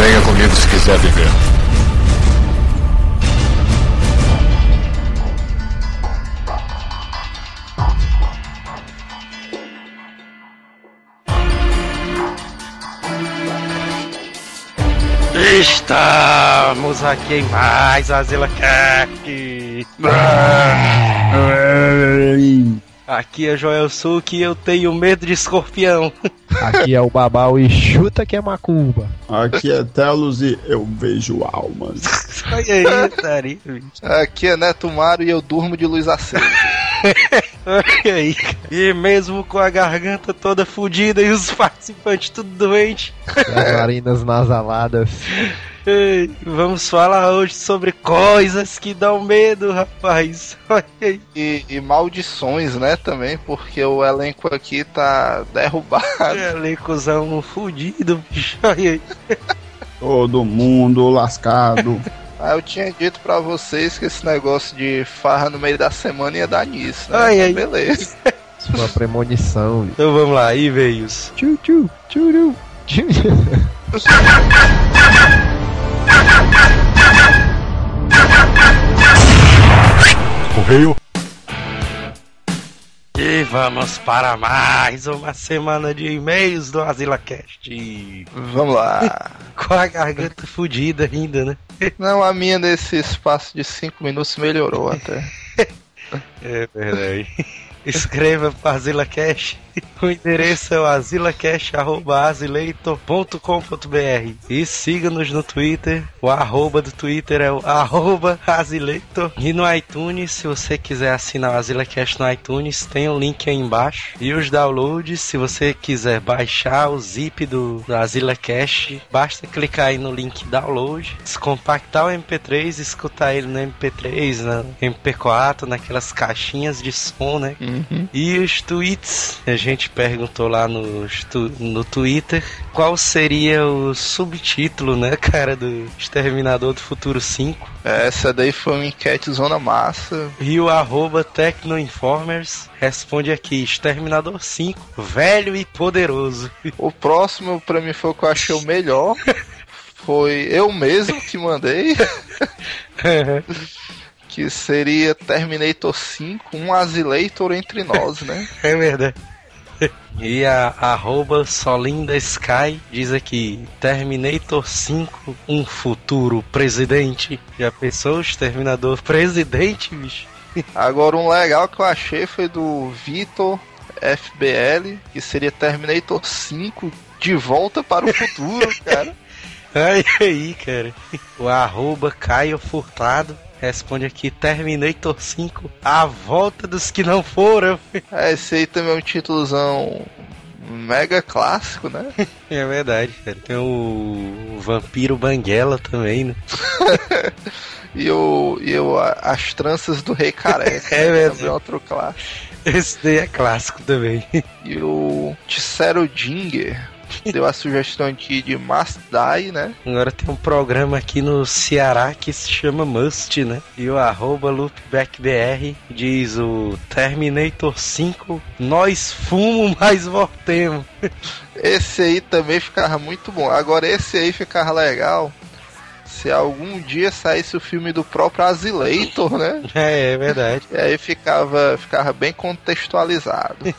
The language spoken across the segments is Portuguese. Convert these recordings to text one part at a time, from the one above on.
Venha comigo se quiser viver. Estamos aqui em mais Azila Cast. Aqui é Joel Suki e eu tenho medo de escorpião. Aqui é o Babau e chuta que é macumba. Aqui é Telos e eu vejo almas. Olha aí, Tari. Aqui é Neto Mário e eu durmo de luz acesa. Olha aí. E mesmo com a garganta toda fodida e os participantes tudo doentes, As narinas nasaladas. vamos falar hoje sobre coisas que dão medo, rapaz. Olha aí. E, e maldições, né, também, porque o elenco aqui tá derrubado. Elencozão fudido, bicho. Olha aí. Todo mundo lascado. Ah, eu tinha dito pra vocês que esse negócio de farra no meio da semana ia dar nisso, né? Ai, ai. Beleza. Sua premonição. viu? Então vamos lá, aí veios. Tchu, tchu, tchuru, tchu. Correio. E vamos para mais uma semana de e-mails do AsilaCast. Vamos lá. Com a garganta fudida ainda, né? Não, a minha nesse espaço de 5 minutos melhorou até. É verdade. Escreva para AsilaCast. O endereço é o asilacast.asileitor.com.br E siga-nos no Twitter. O arroba do Twitter é o arroba Asileitor. E no iTunes, se você quiser assinar o AsilaCast no iTunes, tem o link aí embaixo. E os downloads, se você quiser baixar o zip do, do AsilaCast, basta clicar aí no link download, descompactar o MP3, escutar ele no MP3, no MP4, naquelas caixinhas de som, né? Uhum. E os tweets, a gente perguntou lá no, no Twitter qual seria o subtítulo, né, cara, do Exterminador do Futuro 5. Essa daí foi uma enquete zona massa. E o arroba Tecnoinformers responde aqui, Exterminador 5, velho e poderoso. O próximo pra mim foi o que eu achei o melhor. Foi eu mesmo que mandei. Que seria Terminator 5, um Asileitor entre nós, né? é verdade. E a arroba Solinda Sky diz aqui, Terminator 5, um futuro presidente. Já pensou o Exterminador presidente, bicho? Agora um legal que eu achei foi do Vitor FBL, que seria Terminator 5 de volta para o futuro, cara. Aí, aí, cara. O arroba Caio Furtado responde aqui: Terminator 5, a volta dos que não foram. É, esse aí também é um títulozão mega clássico, né? É verdade, cara. Tem o Vampiro Banguela também, né? E, o, e o, as tranças do Rei Careca. É. Também é outro clássico. Esse daí é clássico também. E o Tissero Dinger deu a sugestão aqui de Must Die, né? Agora tem um programa aqui no Ceará que se chama Must, né? E o arroba LoopbackBR diz o Terminator 5, nós fumo, mas voltemos. Esse aí também ficava muito bom. Agora esse aí ficava legal se algum dia saísse o filme do próprio Asileitor, né? É, é verdade. E aí ficava, ficava bem contextualizado.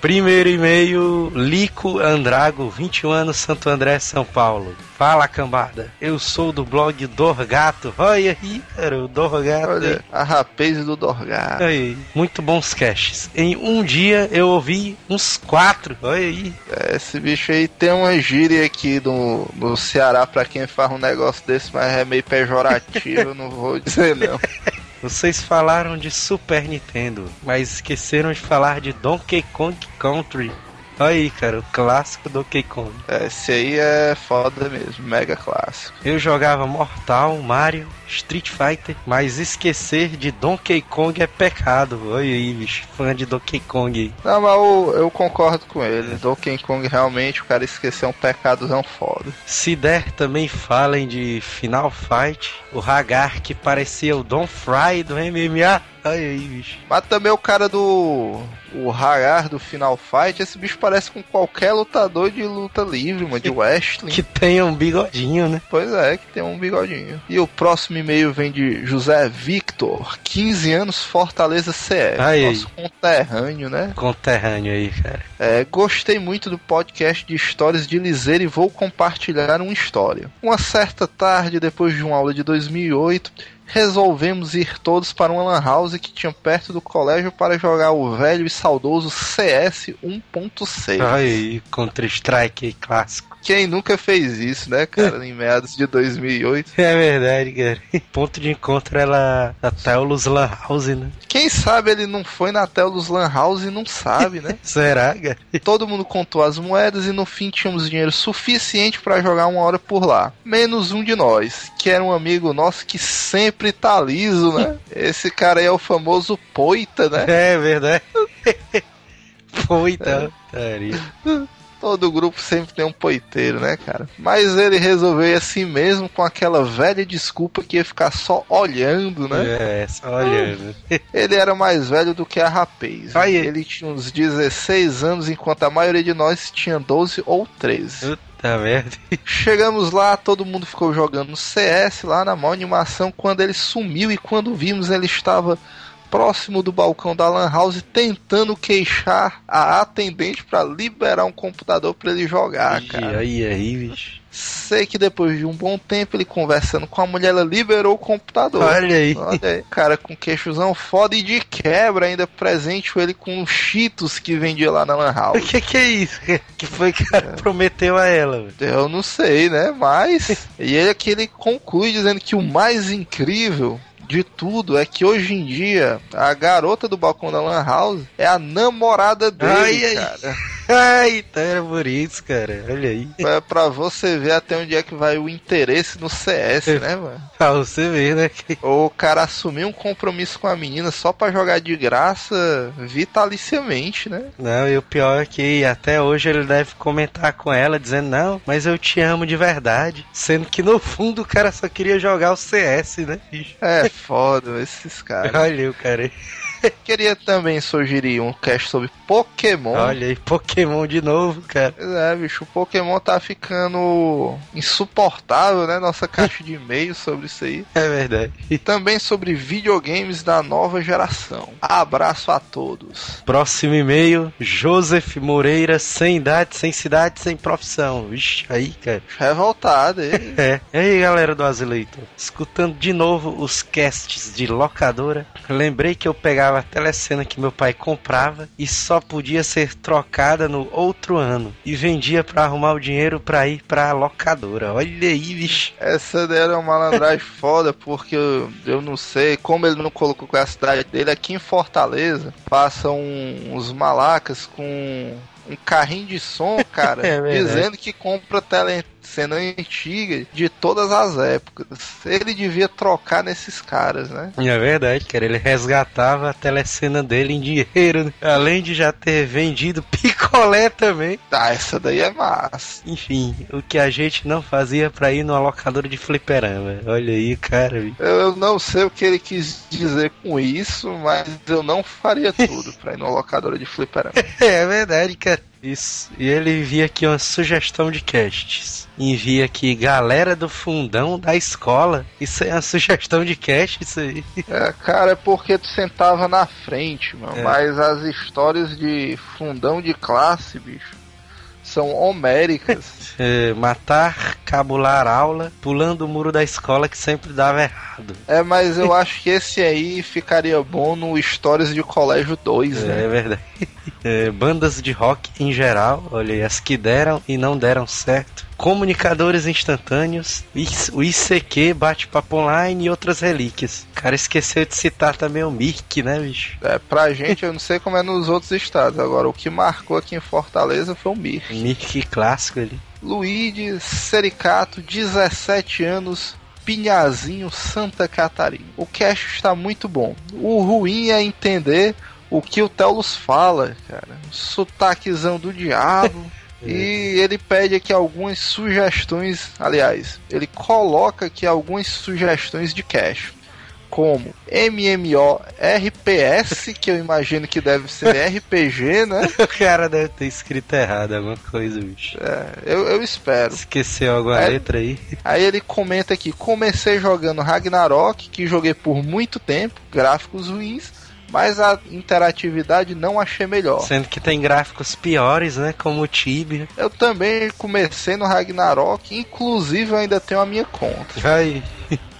Primeiro e-mail, Lico Andrago, 21 anos, Santo André, São Paulo. Fala, cambada. Eu sou do blog Dorgato. Olha aí, cara, o Dorgato. Olha, a rapaz do Dorgar. Aí, muito bons caches. Em um dia eu ouvi uns quatro. Olha aí. É, Esse bicho aí tem uma gíria aqui no, no Ceará pra quem faz um negócio desse, mas é meio pejorativo, não vou dizer não. Vocês falaram de Super Nintendo, mas esqueceram de falar de Donkey Kong Country. Olha aí, cara, o clássico Donkey Kong. É, Esse aí é foda mesmo, mega clássico. Eu jogava Mortal, Mario, Street Fighter, mas esquecer de Donkey Kong é pecado. Olha aí, bicho, fã de Donkey Kong. Não, mas eu, eu concordo com ele. Donkey Kong realmente o cara esqueceu um pecadozão foda. Se der, também falem de Final Fight, o Hagar que parecia o Don Fry do MMA. Olha aí, bicho. Mas também o cara do. O Hagar do Final Fight, esse bicho parece com qualquer lutador de luta livre, mano, de wrestling. Que tem um bigodinho, né? Pois é, que tem um bigodinho. E o próximo e-mail vem de José Victor, 15 anos, Fortaleza CF. Aí. Nosso conterrâneo, né? Conterrâneo aí, cara. É, gostei muito do podcast de histórias de Liseira e vou compartilhar uma história. Uma certa tarde, depois de uma aula de 2008, resolvemos ir todos para uma lan house que tinha perto do colégio para jogar o velho e saudoso CS 1.6. Olha aí, Counter-Strike clássico. Quem nunca fez isso, né, cara, em meados de 2008? É verdade, cara. Ponto de encontro ela a Teolus Lan House, né? Quem sabe ele não foi na Telos Lan House e não sabe, né? Será, cara? Todo mundo contou as moedas e no fim tínhamos dinheiro suficiente para jogar uma hora por lá. Menos um de nós, que era um amigo nosso que sempre tá liso, né? Esse cara aí é o famoso Poita, né? É verdade. Foi, então. Todo grupo sempre tem um poiteiro, né, cara? Mas ele resolveu assim mesmo com aquela velha desculpa que ia ficar só olhando, né? É, só olhando. Ele era mais velho do que a rapaz. Aí. Ele tinha uns 16 anos, enquanto a maioria de nós tinha 12 ou 13. Puta merda. Chegamos lá, todo mundo ficou jogando CS lá na maior animação quando ele sumiu e quando vimos ele estava próximo do balcão da Lan House tentando queixar a atendente para liberar um computador para ele jogar, E cara. aí, aí, bicho. Sei que depois de um bom tempo ele conversando com a mulher, ela liberou o computador. Olha aí. Olha aí, cara com queixozão foda e de quebra ainda presente ele com os cheetos que vendia lá na Lan O House. que que é isso? Que foi que o cara prometeu a ela? Eu não sei, né? Mas. e ele aqui ele conclui dizendo que o mais incrível de tudo é que hoje em dia a garota do balcão da Lan House é a namorada dele, Ai, cara. Ai, então era por isso, cara. Olha aí. É pra você ver até onde é que vai o interesse no CS, né, mano? Pra você ver, né? Ou o cara assumir um compromisso com a menina só pra jogar de graça vitaliciamente, né? Não, e o pior é que até hoje ele deve comentar com ela, dizendo, não, mas eu te amo de verdade. Sendo que no fundo o cara só queria jogar o CS, né, bicho? É foda esses caras. Olha o cara aí. Queria também sugerir um cast sobre Pokémon. Olha aí, Pokémon de novo, cara. Pois É, bicho, o Pokémon tá ficando insuportável, né? Nossa caixa de e-mail sobre isso aí. É verdade. E também sobre videogames da nova geração. Abraço a todos. Próximo e-mail, Joseph Moreira, sem idade, sem cidade, sem profissão. Vixe, aí, cara. Revoltado ele. É. E aí, galera do Azileito? Escutando de novo os casts de locadora, lembrei que eu pegava a telecena que meu pai comprava e só podia ser trocada no outro ano e vendia pra arrumar o dinheiro pra ir pra locadora. Olha aí, bicho. Essa daí era uma malandragem foda, porque eu, eu não sei como ele não colocou com a cidade dele. Aqui em Fortaleza, passam uns malacas com um carrinho de som, cara, É dizendo que compra telecena antiga de todas as épocas. Ele devia trocar nesses caras, né? É verdade, cara. Ele resgatava a telecena dele em dinheiro, né? além de já ter vendido picolé também. Ah, essa daí é massa. Enfim, o que a gente não fazia pra ir numa locadora de fliperama. Olha aí, cara. eu não sei o que ele quis dizer com isso, mas eu não faria tudo pra ir numa locadora de fliperama. É verdade, cara. Isso. E ele envia aqui uma sugestão de casts. Envia aqui galera do fundão da escola. Isso é uma sugestão de cast, isso aí. É, cara, é porque tu sentava na frente, mano. É. Mas as histórias de fundão de classe, bicho, são homéricas. É, matar, cabular aula, pulando o muro da escola que sempre dava errado. é, mas eu acho que esse aí ficaria bom no Histórias de Colégio 2, É, né? verdade. É, bandas de rock em geral, olha aí, as que deram e não deram certo. Comunicadores instantâneos, o ICQ, bate-papo online e outras relíquias. O cara esqueceu de citar também o Mirk, né, bicho? É, pra gente, eu não sei como é nos outros estados. Agora, o que marcou aqui em Fortaleza foi o Mir. Mirk clássico ali. Luigi Sericato, 17 anos, Pinhazinho, Santa Catarina. O cast está muito bom. O ruim é entender o que o Telos fala, cara. Sotaquezão do diabo. E ele pede aqui algumas sugestões, aliás, ele coloca aqui algumas sugestões de cast. como MMORPS, que eu imagino que deve ser RPG, né? O cara deve ter escrito errado alguma coisa, bicho. É, eu, eu espero. Esqueceu alguma É. letra aí? Aí ele comenta aqui: comecei jogando Ragnarok, que joguei por muito tempo, gráficos ruins, mas a interatividade não achei melhor. Sendo que tem gráficos piores, né? Como o Tibia. Eu também comecei no Ragnarok, inclusive eu ainda tenho a minha conta. Vai.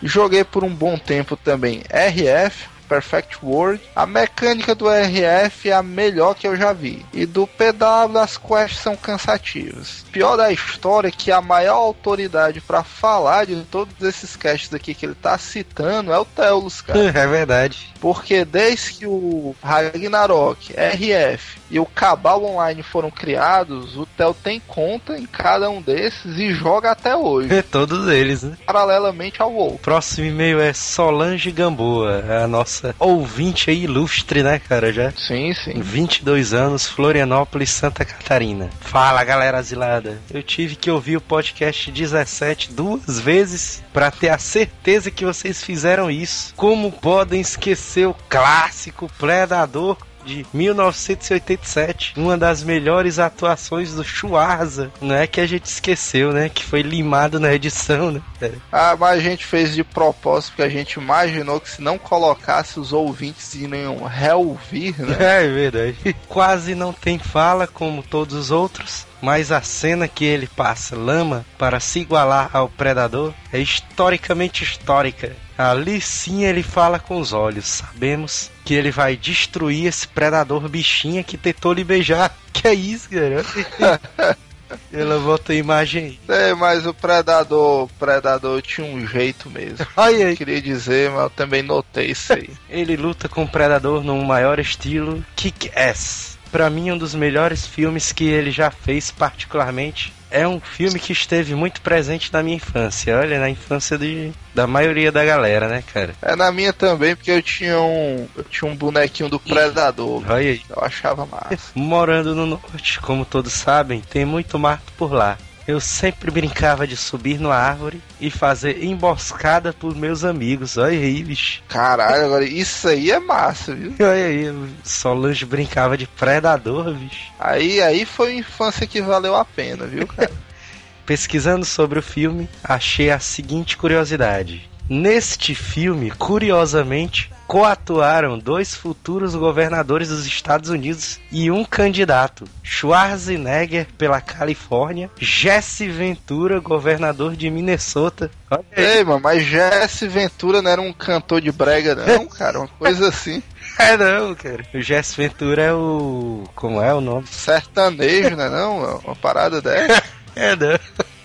Joguei por um bom tempo também RF, Perfect World. A mecânica do RF é a melhor que eu já vi. E do PW as quests são cansativas. Pior da história é que a maior autoridade pra falar de todos esses casts aqui que ele tá citando é o Teulus, cara. É verdade. Porque desde que o Ragnarok, RF e o Cabal Online foram criados, o Tel tem conta em cada um desses e joga até hoje, Todos eles, né? paralelamente ao WoW. Próximo e-mail é Solange Gamboa, a nossa ouvinte aí ilustre, né, cara? Já Sim, sim. 22 anos, Florianópolis, Santa Catarina. Fala, galera asilada. Eu tive que ouvir o podcast 17 duas vezes pra ter a certeza que vocês fizeram isso. Como podem esquecer o clássico Predador de 1987, uma das melhores atuações do Schwarza. Não é que a gente esqueceu, né? Que foi limado na edição, né? É. Ah, mas a gente fez de propósito, porque a gente imaginou que se não colocasse os ouvintes iriam reouvir, né? É verdade. Quase não tem fala como todos os outros, mas a cena que ele passa lama para se igualar ao predador é historicamente histórica. Ali sim ele fala com os olhos. Sabemos que ele vai destruir esse predador bichinha que tentou lhe beijar. Que é isso, cara? Ela volta a imagem aí. É, mas o Predador, o Predador tinha um jeito mesmo. Eu aí. queria dizer, mas eu também notei isso aí. Ele luta com o Predador num maior estilo Kick-Ass. Pra mim, um dos melhores filmes que ele já fez, particularmente. É um filme que esteve muito presente na minha infância. Olha, na infância de, da maioria da galera, né, cara? É na minha também, porque eu tinha um, eu tinha um bonequinho do Predador. Olha aí. Eu achava massa. Morando no norte, como todos sabem, tem muito mato por lá. Eu sempre brincava de subir numa árvore e fazer emboscada por meus amigos. Olha aí, bicho. Caralho, agora isso aí é massa, viu? Olha aí, o Solange brincava de predador, bicho. Aí, aí foi uma infância que valeu a pena, viu, cara? Pesquisando sobre o filme, achei a seguinte curiosidade. Neste filme, curiosamente, coatuaram dois futuros governadores dos Estados Unidos e um candidato. Schwarzenegger pela Califórnia, Jesse Ventura, governador de Minnesota. Ei, mano, mas Jesse Ventura não era um cantor de brega, não, cara? Uma coisa assim. É não, cara. O Jesse Ventura é o... como é o nome? Sertanejo, né? Não, uma parada dessa. É não.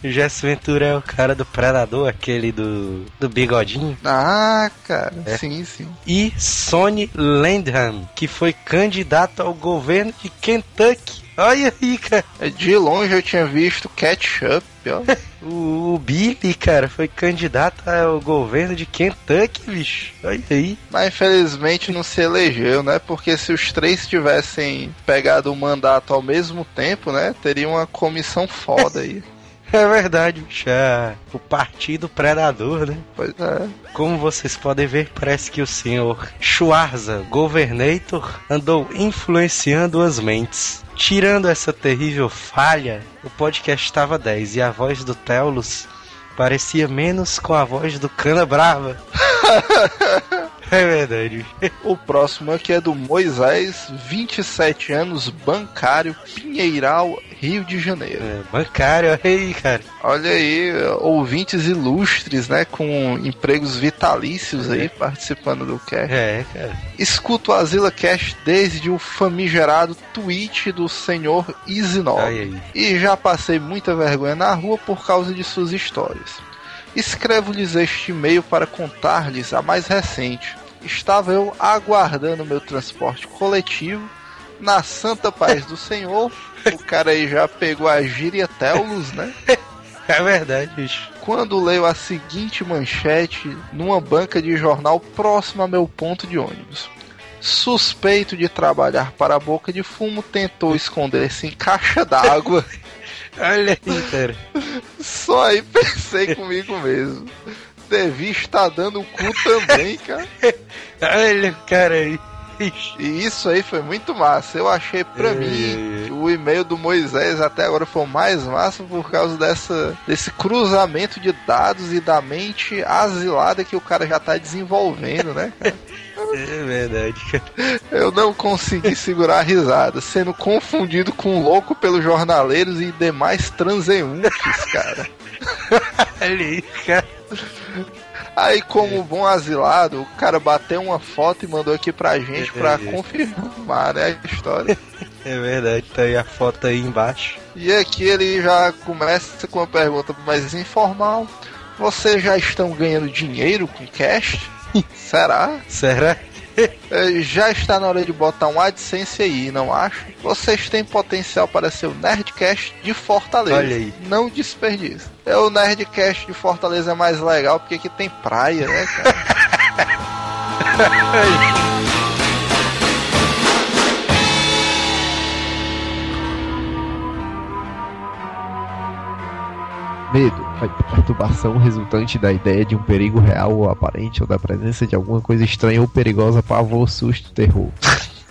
O Jesse Ventura é o cara do Predador, aquele do, do bigodinho. Ah, cara, É. sim, sim. e Sonny Landham, que foi candidato ao governo de Kentucky. Olha aí, cara. De longe eu tinha visto Ketchup, ó. O, o Billy, cara, foi candidato ao governo de Kentucky, bicho. Olha aí. Mas infelizmente não se elegeu, né? Porque se os três tivessem pegado o mandato ao mesmo tempo, né? Teria uma comissão foda aí. É verdade, bicho. É o Partido Predador, né? Pois é. Como vocês podem ver, parece que o senhor Schwarza, Governator, andou influenciando as mentes. Tirando essa terrível falha, o podcast estava 10 e a voz do Teulus parecia menos com a voz do Cana Brava. é verdade. O próximo aqui é do Moisés, 27 anos, bancário, Pinheiral, Rio de Janeiro. É, bancário, olha aí, cara. Olha aí, ouvintes ilustres, né? Com empregos vitalícios aí participando do cast. É, cara. Escuto o Azila Cast desde o famigerado tweet do senhor Isinov. E já passei muita vergonha na rua por causa de suas histórias. Escrevo-lhes este e-mail para contar-lhes a mais recente. Estava eu aguardando meu transporte coletivo na santa paz do Senhor. O cara aí já pegou a gíria Teulus, né? É verdade, bicho. Quando leio a seguinte manchete numa banca de jornal próximo a meu ponto de ônibus. Suspeito de trabalhar para a boca de fumo tentou esconder-se em caixa d'água. Olha aí, cara. Só aí pensei comigo mesmo. Devi estar dando o cu também, cara. Olha, cara aí. E isso aí foi muito massa. Eu achei pra É. mim o e-mail do Moisés até agora foi o mais massa por causa dessa, desse cruzamento de dados e da mente asilada que o cara já tá desenvolvendo, né? cara? É verdade, cara. Eu não consegui segurar a risada, sendo confundido com louco pelos jornaleiros e demais transeuntes, cara. Olha aí, cara. Aí, como bom asilado, o cara bateu uma foto e mandou aqui pra gente pra É. confirmar, né, a história. É verdade, tá aí a foto aí embaixo. E aqui ele já começa com uma pergunta mais informal. Vocês já estão ganhando dinheiro com cash? Será? Será? Já está na hora de botar um AdSense aí, não acho? Vocês têm potencial para ser o Nerdcast de Fortaleza. Olha aí. Não desperdice. É o Nerdcast de Fortaleza é mais legal porque aqui tem praia, né, cara? Medo, a perturbação resultante da ideia de um perigo real ou aparente ou da presença de alguma coisa estranha ou perigosa, pavor, susto, terror.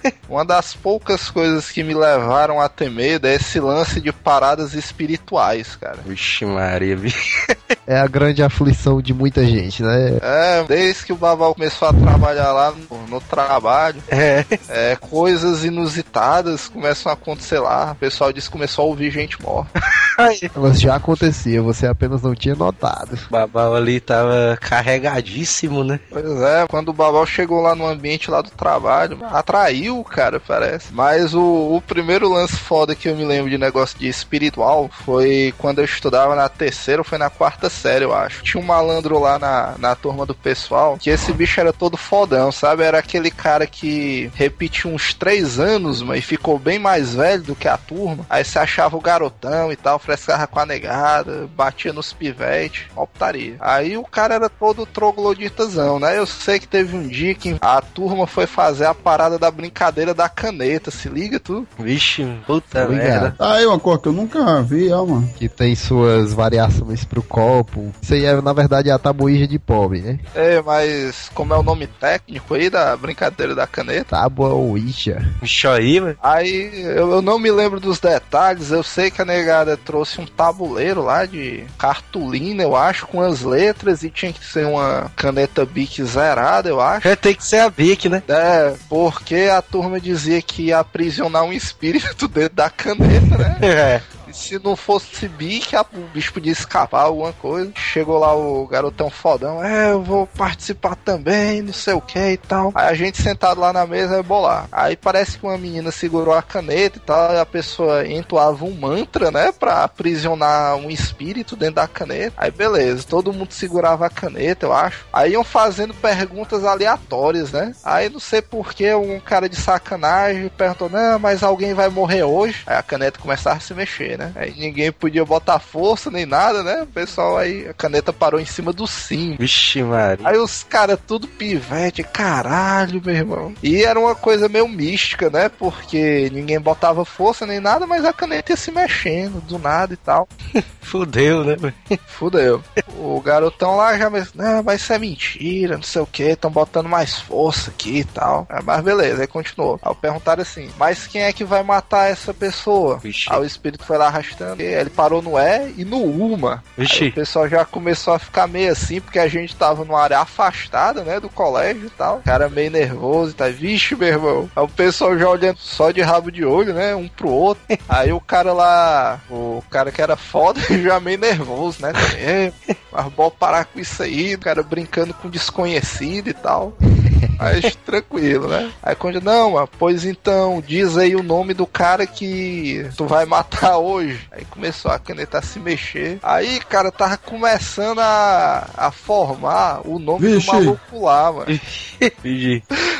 Uma das poucas coisas que me levaram a ter medo é esse lance de paradas espirituais, cara. Vixe Maria, vi. É a grande aflição de muita gente, né? É, desde que o Baval começou a trabalhar lá no, no trabalho, É. é, coisas inusitadas começam a acontecer lá. O pessoal disse que começou a ouvir gente morta. Elas já aconteciam, você apenas não tinha notado. O babau ali tava carregadíssimo, né? Pois é, quando o Baval chegou lá no ambiente lá do trabalho, atraiu cara, parece. Mas o, o primeiro lance foda que eu me lembro de negócio de espiritual foi quando eu estudava na terceira ou foi na quarta série, eu acho. Tinha um malandro lá na, na turma do pessoal que esse bicho era todo fodão, sabe? Era aquele cara que repetiu uns três anos, mas ficou bem mais velho do que a turma. Aí você achava o garotão e tal, frescava com a negada, batia nos pivetes, optaria. Aí o cara era todo trogloditazão, né? Eu sei que teve um dia que a turma foi fazer a parada da brincadeira da caneta, se liga tu? Vixe, puta Obrigado. merda. Tá aí uma cor que eu nunca vi, ó, mano. Que tem suas variações pro copo. Isso aí é, na verdade, a tabuíja de pobre, né? É, mas como é o nome técnico aí da brincadeira da caneta? Tábua ou ixa. Bicho aí, velho. Aí eu, eu não me lembro dos detalhes, eu sei que a negada trouxe um tabuleiro lá de cartolina, eu acho, com as letras e tinha que ser uma caneta Bic zerada, eu acho. É, tem que ser a Bic, né? É, porque a turma dizia que ia aprisionar um espírito dentro da caneta, né? É. Se não fosse bicho, o bicho podia escapar, alguma coisa. Chegou lá o garotão fodão, é, eu vou participar também, não sei o que e tal. Aí a gente sentado lá na mesa ia bolar. Aí parece que uma menina segurou a caneta e tal, e a pessoa entoava um mantra, né, pra aprisionar um espírito dentro da caneta. Aí beleza, todo mundo segurava a caneta, eu acho. Aí iam fazendo perguntas aleatórias, né? Aí não sei porquê, um cara de sacanagem perguntou, não, mas alguém vai morrer hoje. Aí a caneta começava a se mexer, né? Aí ninguém podia botar força nem nada, né? O pessoal aí, a caneta parou em cima do sim. Vixe Maria. Aí os caras tudo pivete, caralho, meu irmão. E era uma coisa meio mística, né? Porque ninguém botava força nem nada, mas a caneta ia se mexendo do nada e tal. Fudeu, né? Fudeu. O garotão lá já me não, mas isso é mentira, não sei o que, estão botando mais força aqui e tal. Ah, Mas beleza, aí continuou. Aí perguntaram assim, mas quem é que vai matar essa pessoa? Vixe. Aí o espírito foi lá arrastando, ele parou no E e no Uma. Vixe. o pessoal já começou a ficar meio assim, porque a gente tava numa área afastada, né, do colégio e tal. O cara meio nervoso e tal. Vixe, meu irmão. Aí o pessoal já olhando só de rabo de olho, né, um pro outro. Aí o cara lá, o cara que era foda, já meio nervoso, né? É, mas bora parar com isso aí, o cara brincando com desconhecido e tal. Mas tranquilo, né? Aí quando não, pois então, diz aí o nome do cara que tu vai matar hoje. Aí começou a caneta a se mexer. Aí, cara, tava começando a, a formar o nome Vixe. do maluco lá, mano.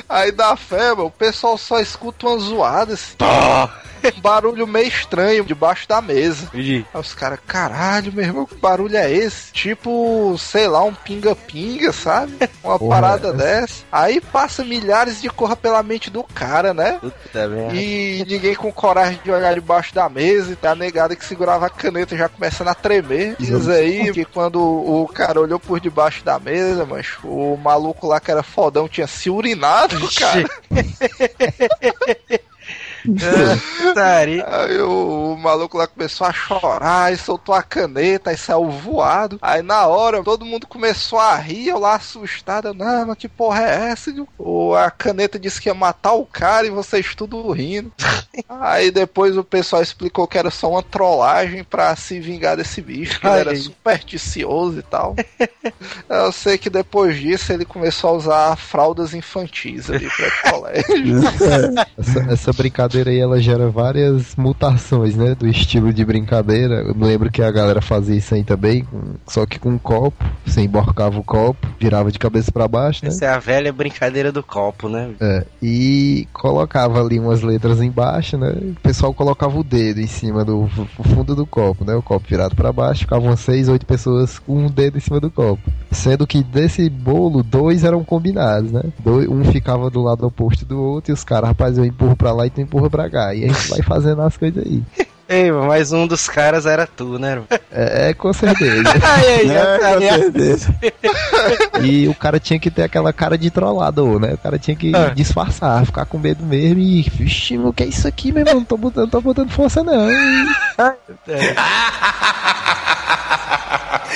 Aí da fé, mano, o pessoal só escuta uma zoada assim. Tó. Um barulho meio estranho debaixo da mesa. Ih, Aí os caras, caralho, meu irmão, que barulho é esse? Tipo, sei lá, um pinga-pinga, sabe? Uma Porra, parada é essa? dessa. Aí passa milhares de corra pela mente do cara, né? Puta merda. E ninguém com coragem de olhar debaixo da mesa e tá a negada que segurava a caneta já começando a tremer. Diz aí que quando o cara olhou por debaixo da mesa, mas o maluco lá que era fodão tinha se urinado, cara. Aí o, o maluco lá começou a chorar e soltou a caneta, aí saiu voado. Aí na hora todo mundo começou a rir, eu lá assustado. eu, Não, mas que porra é essa? O, a caneta disse que ia matar o cara e vocês tudo rindo. aí depois o pessoal explicou que era só uma trollagem pra se vingar desse bicho, que ele era supersticioso e tal. eu sei que depois disso ele começou a usar fraldas infantis ali pra colégio. Essa, essa brincadeira aí, ela gera várias mutações, né? Do estilo de brincadeira. Eu lembro que a galera fazia isso aí também, só que com um copo. Você emborcava o copo, virava de cabeça pra baixo, né? Essa é a velha brincadeira do copo, né? É, e colocava ali umas letras embaixo, né? O pessoal colocava o dedo em cima do fundo do copo, né? O copo virado pra baixo, ficavam seis, oito pessoas com um dedo em cima do copo. Sendo que desse bolo, dois eram combinados, né? Dois, um ficava do lado oposto do outro e os caras, rapaz, eu empurro pra lá e tu empurra pra cá. E a gente vai fazendo as coisas aí. Ei, mas um dos caras era tu, né? irmão? É, é com certeza. Ai, ai, É, ai, com ai. certeza. E o cara tinha que ter aquela cara de trollador, né? O cara tinha que Ah. disfarçar, ficar com medo mesmo e. Vixe, o que é isso aqui, meu irmão? Não tô botando, tô botando força, não. É.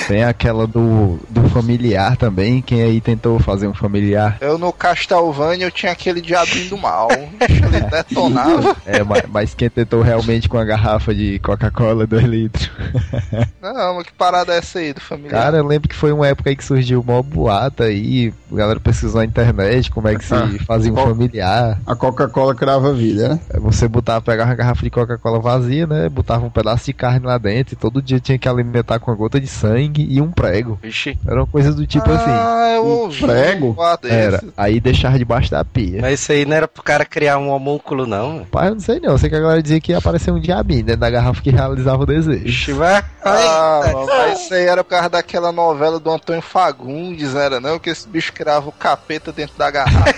Tem aquela do, do familiar também. Quem aí tentou fazer um familiar? Eu no Castlevania eu tinha aquele diabinho do mal. Ele detonava. É, mas, mas quem tentou realmente com a garrafa de Coca-Cola 2 litros? Não, mas que parada é essa aí do familiar? Cara, eu lembro que foi uma época aí que surgiu mó boata aí. A galera pesquisou na internet como é que se Ah, fazia um familiar. A Coca-Cola crava a vida, né? É, Você botava, pegava uma garrafa de Coca-Cola vazia, né? Botava um pedaço de carne lá dentro e todo dia tinha que alimentar com uma gota de sangue e um prego. Vixe. Era uma coisa do tipo assim. Ah, eu um ouvi prego? um Era. Aí deixava debaixo da pia. Mas isso aí não era pro cara criar um homúnculo, não. mano. Pai, eu não sei não. Eu sei que a galera dizia que ia aparecer um diabinho dentro da garrafa que realizava o desejo. Vixe, vai. Ah, mano, mas isso aí era por causa daquela novela do Antônio Fagundes, era não? Que esse bicho criava o capeta dentro da garrafa.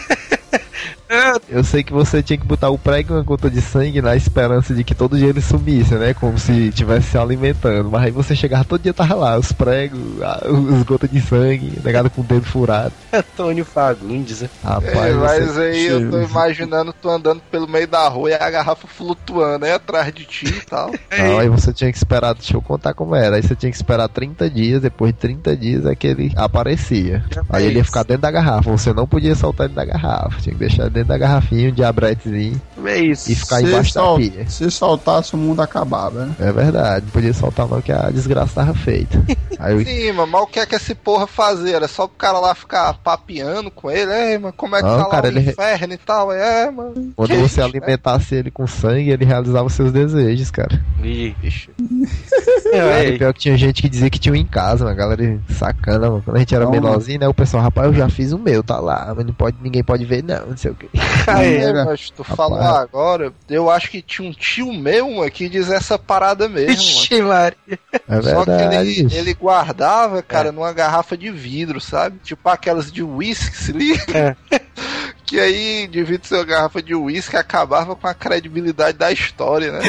Eu sei que você tinha que botar o prego e uma gota de sangue na esperança de que todo dia ele sumisse, né? Como se estivesse se alimentando. Mas aí você chegava todo dia tava lá, os pregos, os gotas de sangue, negado com o dedo furado. Antônio Fagundes. né? Rapaz, É, mas aí eu tô imaginando tu andando pelo meio da rua e a garrafa flutuando aí atrás de ti e tal. Não, aí você tinha que esperar, deixa eu contar como era. Aí você tinha que esperar 30 dias, depois de 30 dias é que ele aparecia. Aí ele ia ficar dentro da garrafa, você não podia soltar ele da garrafa, tinha que deixar ele dentro da garrafinha, um diabretezinho É isso. e ficar Se, embaixo da sol- pia. se soltasse, o mundo acabava, né? É verdade, não podia soltar não que a desgraça tava feita. Aí eu Sim, mano, mas o que é que esse porra fazia? Era só pro cara lá ficar papeando com ele? É, mano, como é que Não, tá lá cara, o ele- inferno e tal? É, mano. Quando Que você isso, né? alimentasse ele com sangue, ele realizava seus desejos, cara. Ih. Cara, Ei, pior que tinha gente que dizia que tinha um em casa, uma galera sacana, mano. Quando a gente era Não, menorzinho, né? O pessoal, rapaz, eu já fiz o meu, tá lá, mas não pode, ninguém pode ver, não, não sei o quê. Aí, É, mas tu Rapaz. falou agora, eu acho que tinha um tio meu que diz essa parada mesmo. Vixe, Maria. É Só que verdade. ele, isso. ele guardava, cara, numa garrafa de vidro, sabe? Tipo aquelas de uísque, se liga? Que aí, devido ser uma garrafa de uísque, acabava com a credibilidade da história, né?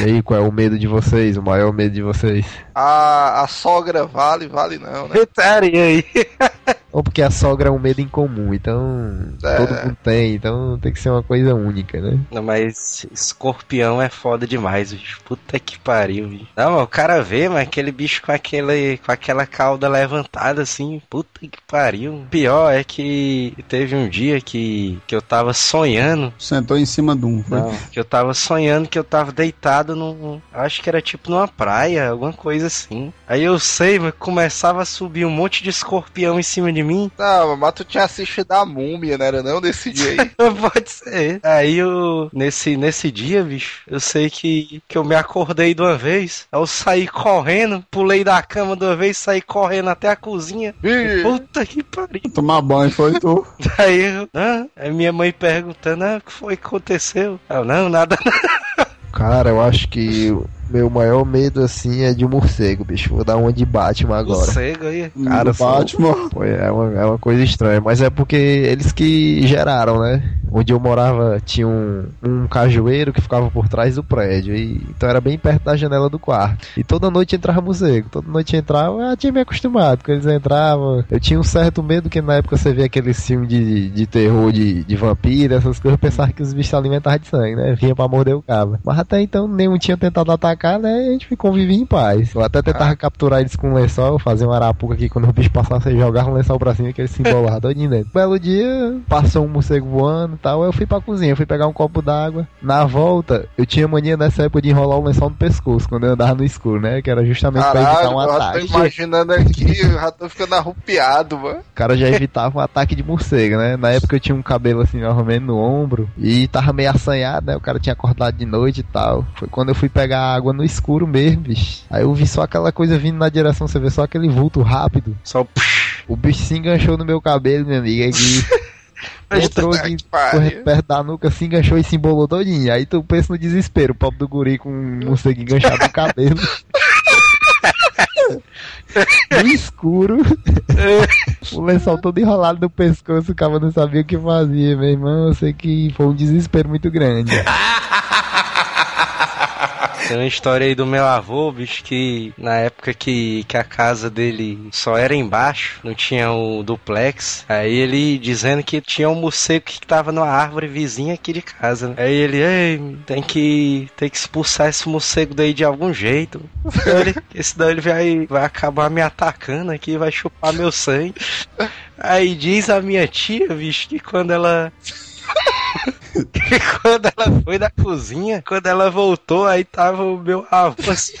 E aí, qual é o medo de vocês? O maior medo de vocês? A, a sogra vale, vale não, né? Putaria aí. Ou porque a sogra é um medo incomum, então É. todo mundo tem, então tem que ser uma coisa única, né? Não, mas escorpião é foda demais, bicho. Puta que pariu, bicho. Não, mas o cara vê, mas aquele bicho com, aquele, com aquela cauda levantada assim, puta que pariu. Pior é que teve um dia que, que eu tava sonhando. Sentou em cima de um. foi? Não, que eu tava sonhando que eu tava deitado num. Acho que era tipo numa praia, alguma coisa assim. Aí eu sei, mas começava a subir um monte de escorpião em cima de mim. Mim. Não, mas tu tinha assistido a múmia, não era não, desse dia aí? Pode ser. Aí eu, nesse, nesse dia, bicho, eu sei que, que eu me acordei de uma vez. Eu saí correndo, pulei da cama de uma vez, saí correndo até a cozinha. Ih, Puta que pariu. Tomar banho foi tu. Aí eu, ah, aí minha mãe perguntando, ah, o que foi que aconteceu? Eu, não, nada Cara, eu acho que meu maior medo assim é de um morcego, bicho. Vou dar uma de Batman agora. Morcego aí. Cara, do foi- Batman. Pô, é, uma, é uma coisa estranha, mas é porque eles que geraram, né? Onde eu morava tinha um, um cajueiro que ficava por trás do prédio, e, então era bem perto da janela do quarto. E toda noite entrava morcego, toda noite entrava, eu tinha me acostumado com eles entravam. Eu tinha um certo medo que na época você via aquele filme de, de terror de, de vampiro, essas coisas, eu pensava que os bichos se alimentavam de sangue, né? Vinha pra morder o cabo. Mas até então nenhum tinha tentado atacar, né? E a gente convivia em paz. Eu até tentava capturar eles com um lençol, fazer uma arapuca aqui quando o bicho passasse, jogava um lençol pra cima que ele se embolava todinho dentro. Belo dia, passou um morcego voando e tal, eu fui pra cozinha, fui pegar um copo d'água. Na volta, eu tinha mania nessa época de enrolar o lençol no pescoço, quando eu andava no escuro, né? Que era justamente pra evitar caralho, um eu já tô ataque. imaginando aqui, eu já tô ficando arrupiado, mano. O cara já evitava um ataque de morcego, né? Na época eu tinha um cabelo assim, mais ou menos no ombro. E tava meio assanhado, né? O cara tinha acordado de noite e tal. Foi quando eu fui pegar água no escuro mesmo, bicho. Aí eu vi só aquela coisa vindo na direção, você vê só aquele vulto rápido. Só O bicho se enganchou no meu cabelo, meu amigo. Aí entrou aqui, que pariu. correndo perto da nuca, se enganchou e se embolou todinho. Aí tu pensa no desespero, o pobre do guri com um morcego enganchado no cabelo. no escuro. o lençol todo enrolado no pescoço, o cara não sabia o que fazia, meu irmão. Eu sei que foi um desespero muito grande. Tem uma história aí do meu avô, bicho, que na época que, que a casa dele só era embaixo, não tinha o duplex, aí ele dizendo que tinha um morcego que tava numa árvore vizinha aqui de casa, né? Aí ele, ei, tem que, tem que expulsar esse morcego daí de algum jeito. Ele, esse daí ele vai, vai acabar me atacando aqui, vai chupar meu sangue. Aí diz a minha tia, bicho, que quando ela quando ela foi da cozinha, quando ela voltou, aí tava o meu avô assim.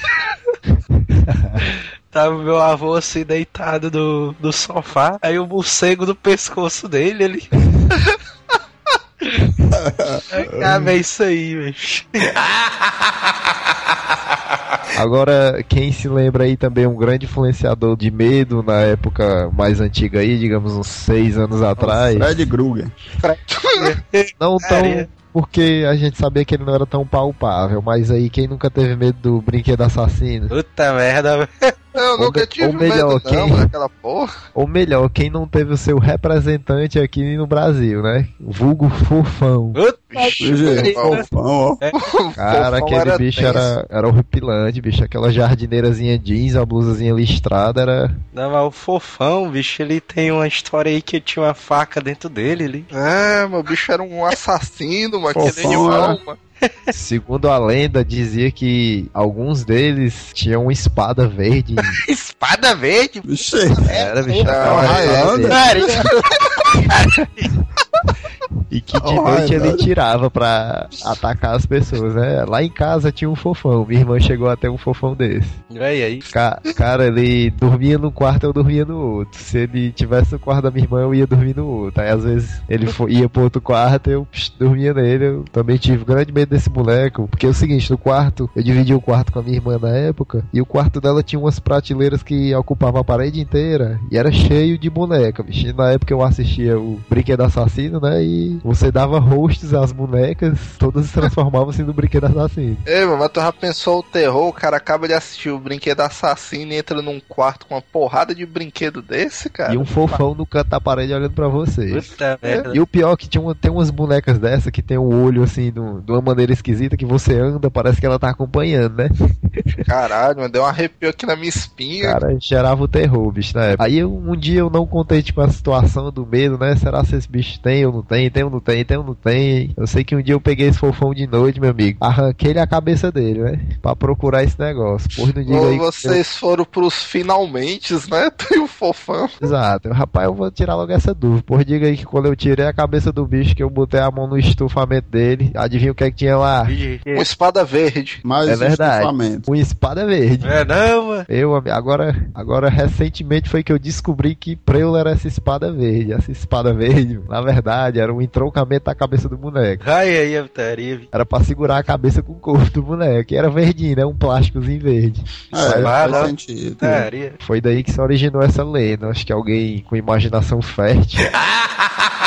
tava o meu avô assim deitado no, no sofá, aí o morcego no pescoço dele, ele. ah, é isso aí, bicho. Agora, quem se lembra aí também, um grande influenciador de medo na época mais antiga aí, digamos uns seis anos atrás. Fred Krueger. Não tão. Porque a gente sabia que ele não era tão palpável, mas aí quem nunca teve medo do brinquedo assassino? Puta merda. Eu Ou nunca tive ou melhor, medo, não, quem- daquela porra. Ou melhor, quem não teve o seu representante aqui no Brasil, né? Vulgo Fofão. Gente, Fofão. Cara, Fofão aquele bicho tenso. era, era horripilante, bicho. Aquela jardineirazinha jeans, a blusazinha listrada, era. Não, mas o fofão, bicho, ele tem uma história aí que tinha uma faca dentro dele. Ele... É, meu bicho era um assassino, mano. Fofão, animal, né? Segundo a lenda, dizia que alguns deles tinham uma espada verde. Espada verde? Vixe, Era, bicho. Highlander. verde. E que de Oh, noite ele tirava pra atacar as pessoas, né? Lá em casa tinha um fofão. Minha irmã chegou a ter um fofão desse. Aí, aí. Ca- Cara, ele dormia num quarto, eu dormia no outro. Se ele tivesse no quarto da minha irmã, eu ia dormir no outro. Aí às vezes ele ia pro outro quarto, eu psh, dormia nele. Eu também tive grande medo desse boneco. Porque é o seguinte, no quarto, eu dividi o quarto com a minha irmã na época, e o quarto dela tinha umas prateleiras que ocupavam a parede inteira. E era cheio de boneca, bicho. E na época eu assistia o Brinquedo Assassino, né? E você dava hosts às bonecas, todas se transformavam-se no Brinquedo Assassino. Ei, mano, mas tu já pensou o terror? O cara acaba de assistir o brinquedo assassino e entra num quarto com uma porrada de brinquedo desse, cara. E um fofão no canto da parede olhando pra você. Puta merda. E o pior é que tinha uma- tem umas bonecas dessa que tem o olho assim, de uma maneira esquisita, que você anda, parece que ela tá acompanhando, né? Caralho, mano, deu um arrepio aqui na minha espinha. Cara, gerava o terror, bicho, na época. Aí um dia eu não contente com a situação do medo, né? Será se esse bicho tem ou não tem? Tem ou não tem, tem ou não tem. Eu sei que um dia eu peguei esse fofão de noite, meu amigo. Arranquei-lhe a cabeça dele, né? Pra procurar esse negócio. Porra, não diga aí. que vocês foram pros finalmente, né? Tem o fofão. eu- Exato. Rapaz, eu vou tirar logo essa dúvida. Porra, diga aí que quando eu tirei a cabeça do bicho, que eu botei a mão no estufamento dele, adivinha o que é que tinha lá? Uma espada verde. Mais É verdade. estufamento. Uma espada verde. É não, mano. Eu, agora, agora recentemente foi que eu descobri que Preula era essa espada verde. Essa espada verde, na verdade, era um entroncamento da cabeça do boneco. Ai, aí, a putaria. Era pra segurar a cabeça com o corpo do boneco. E era verdinho, né? Um plásticozinho verde. É, Vai, faz vai. sentido. Putaria. Foi daí que se originou essa lenda. Acho que alguém com imaginação fértil.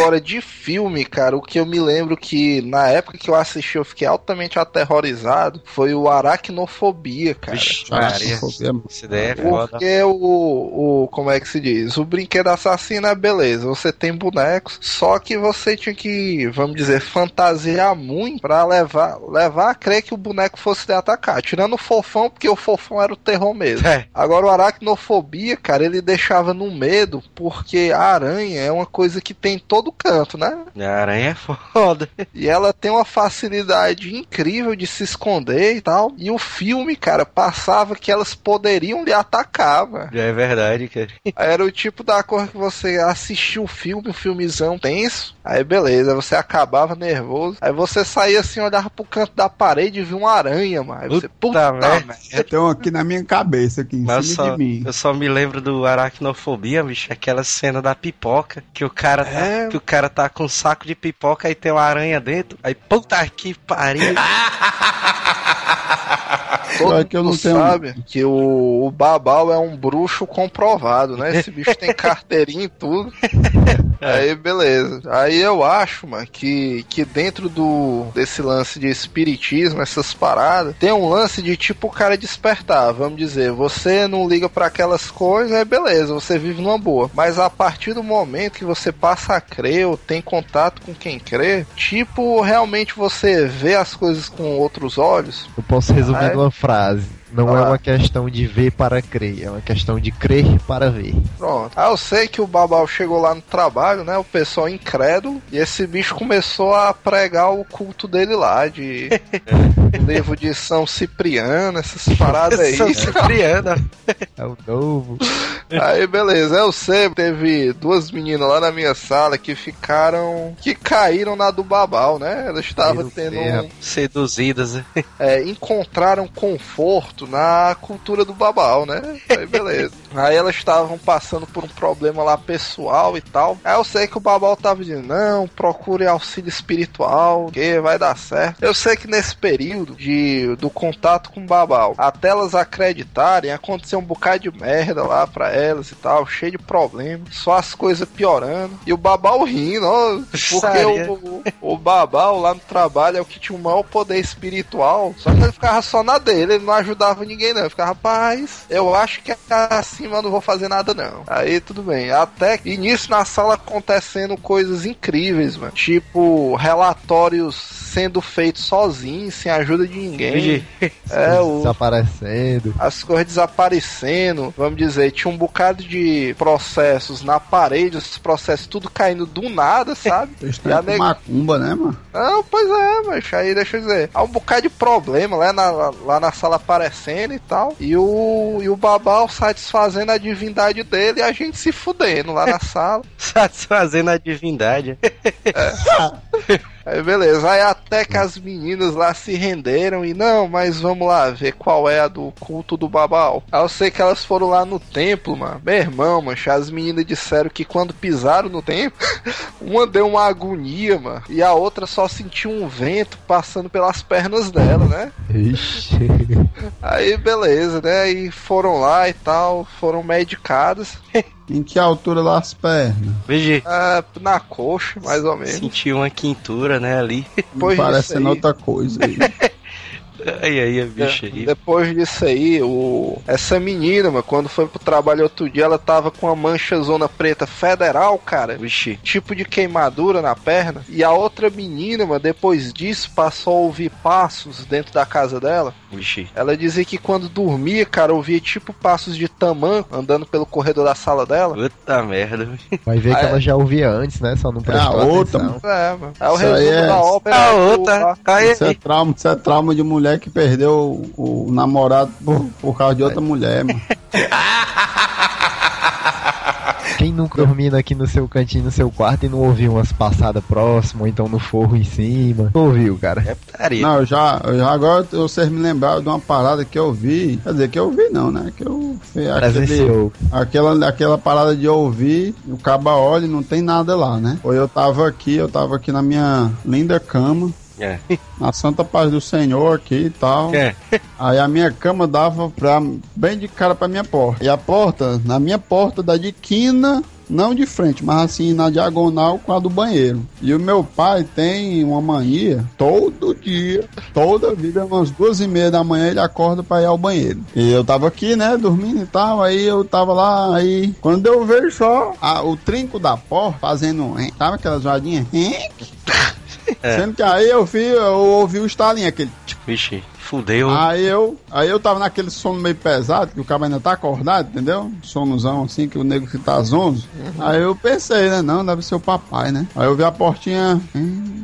Agora, de filme, cara, o que eu me lembro que na época que eu assisti eu fiquei altamente aterrorizado foi o Aracnofobia, cara. Vixe, fobia- Essa ideia é foda. Porque o, o. Como é que se diz? O brinquedo assassino é beleza. Você tem bonecos, só que você tinha que, vamos dizer, fantasiar muito pra levar, levar a crer que o boneco fosse lhe atacar. Tirando o fofão, porque o fofão era o terror mesmo. É. Agora o aracnofobia, cara, ele deixava no medo, porque a aranha é uma coisa que tem em todo canto, né? A aranha é foda. E ela tem uma facilidade incrível de se esconder e tal. E o filme, cara, passava que elas poderiam lhe atacar, mano. Já é verdade, cara. Era o tipo da coisa que você assistia o filme, um filmezão tenso. Aí beleza, você acabava nervoso. Aí você saía assim, olhava pro canto da parede e via uma aranha, mano. Aí você, Puta puta, merda. um aqui na minha cabeça, aqui em Mas eu cima só, de mim. eu só me lembro do aracnofobia, bicho, aquela cena da pipoca, que o cara tá, É. que o cara tá com um saco de pipoca e tem uma aranha dentro. Aí, puta que pariu. Todo Só que eu não tenho- sabe que o, o Babal é um bruxo comprovado, né? Esse bicho tem carteirinha e tudo. Aí, beleza. Aí eu acho, mano, que, que dentro do desse lance de espiritismo, essas paradas, tem um lance de tipo o cara despertar, vamos dizer. Você não liga pra aquelas coisas, aí beleza, você vive numa boa. Mas a partir do momento que você passa a crer ou tem contato com quem crê, tipo, realmente você vê as coisas com outros olhos, Eu posso resumir Ah, é? numa frase. Não Ah. é uma questão de ver para crer, é uma questão de crer para ver. Pronto. Ah, eu sei que o Babal chegou lá no trabalho, né? O pessoal incrédulo. E esse bicho começou a pregar o culto dele lá, de livro de São Cipriano, essas paradas aí. São Cipriano. É o novo. Aí, beleza. Eu sei, teve duas meninas lá na minha sala que ficaram. que caíram na do Babal, né? Elas estavam tendo. Um, Seduzidas. né? é, encontraram conforto na cultura do Babal, né? Aí beleza. Aí elas estavam passando por um problema lá pessoal e tal. Aí eu sei que o Babal tava dizendo, não, procure auxílio espiritual, que vai dar certo. Eu sei que nesse período de, do contato com o Babal, até elas acreditarem, aconteceu um bocado de merda lá pra elas e tal, cheio de problemas, só as coisas piorando. E o Babal rindo, ó, porque o, o, o Babal lá no trabalho é o que tinha o maior poder espiritual. Só que ele ficava só na dele, ele não ajudava ninguém, não. Ele ficava, rapaz, eu acho que é assim, mas eu não vou fazer nada, não. Aí tudo bem. Até que início na sala acontecendo coisas incríveis, mano. Tipo, relatórios sendo feitos sozinhos, sem ajuda de ninguém. É, o, Desaparecendo. as coisas desaparecendo, vamos dizer, tinha um bocado de processos na parede, esses processos tudo caindo do nada, sabe? E com neg- macumba, né, mano? Não, pois é, mas aí deixa eu dizer. Há um bocado de problema lá na, lá na sala aparecendo e tal. E o, e o Babal satisfazendo a divindade dele e a gente se fudendo lá na sala. Satisfazendo a divindade. Aí beleza, aí até que as meninas lá se renderam e não, mas vamos lá ver qual é a do culto do Babal. Aí eu sei que elas foram lá no templo, mano. Meu irmão, mancha, as meninas disseram que quando pisaram no templo, uma deu uma agonia, mano, e a outra só sentiu um vento passando pelas pernas dela, né? Ixi. Aí beleza, né? E foram lá e tal, foram medicadas. Em que altura lá as pernas? Vigi. ah, na coxa, mais ou menos. Senti uma quintura, né, ali. Depois aí- outra coisa aí. Aí, aí, a bicha aí. Depois disso aí, o... essa menina, mano, quando foi pro trabalho outro dia, ela tava com uma mancha zona preta federal, cara. Vixe. Tipo de queimadura na perna. E a outra menina, mano, depois disso, passou a ouvir passos dentro da casa dela. Vixe. Ela dizia que quando dormia, cara, ouvia tipo passos de tamanho andando pelo corredor da sala dela. Puta merda. Vai ver que Ah, é. ela já ouvia antes, né? Só não prestou a outra, atenção. É, mano. É o Isso resumo é- da ópera. A do- outra. Aí, Isso é trauma, isso é trauma de mulher que perdeu o, o namorado por, por causa de outra mulher, mano. Quem nunca dormindo aqui no seu cantinho, no seu quarto e não ouviu umas passadas próximas, ou então no forro em cima? Ouviu, cara? é putaria. Não, eu já, eu já agora vocês me lembraram de uma parada que eu vi. Quer dizer, que eu vi não, né? Que eu aquele, Presenciou. aquela, aquela parada de ouvir, o caba olha e não tem nada lá, né? Ou eu tava aqui, eu tava aqui na minha linda cama. É. Na santa paz do Senhor aqui e tal. É. Aí a minha cama dava pra, bem de cara pra minha porta. E a porta, na minha porta da de quina, não de frente, mas assim na diagonal com a do banheiro. E o meu pai tem uma mania, todo dia, toda vida, umas duas e meia da manhã ele acorda pra ir ao banheiro. E eu tava aqui, né, dormindo e tal, aí eu tava lá, aí quando eu vejo só a- o trinco da porta fazendo, hein, sabe aquelas joadinhas? Hein? É. Sendo que aí eu, vi, eu ouvi o estalinho, aquele Vixe, fudeu. Aí eu, aí eu tava naquele sono meio pesado, que o cara ainda tá acordado, entendeu? Sonozão assim, que o nego que tá zonzo. Aí eu pensei, né? Não, deve ser o papai, né? Aí eu vi a portinha,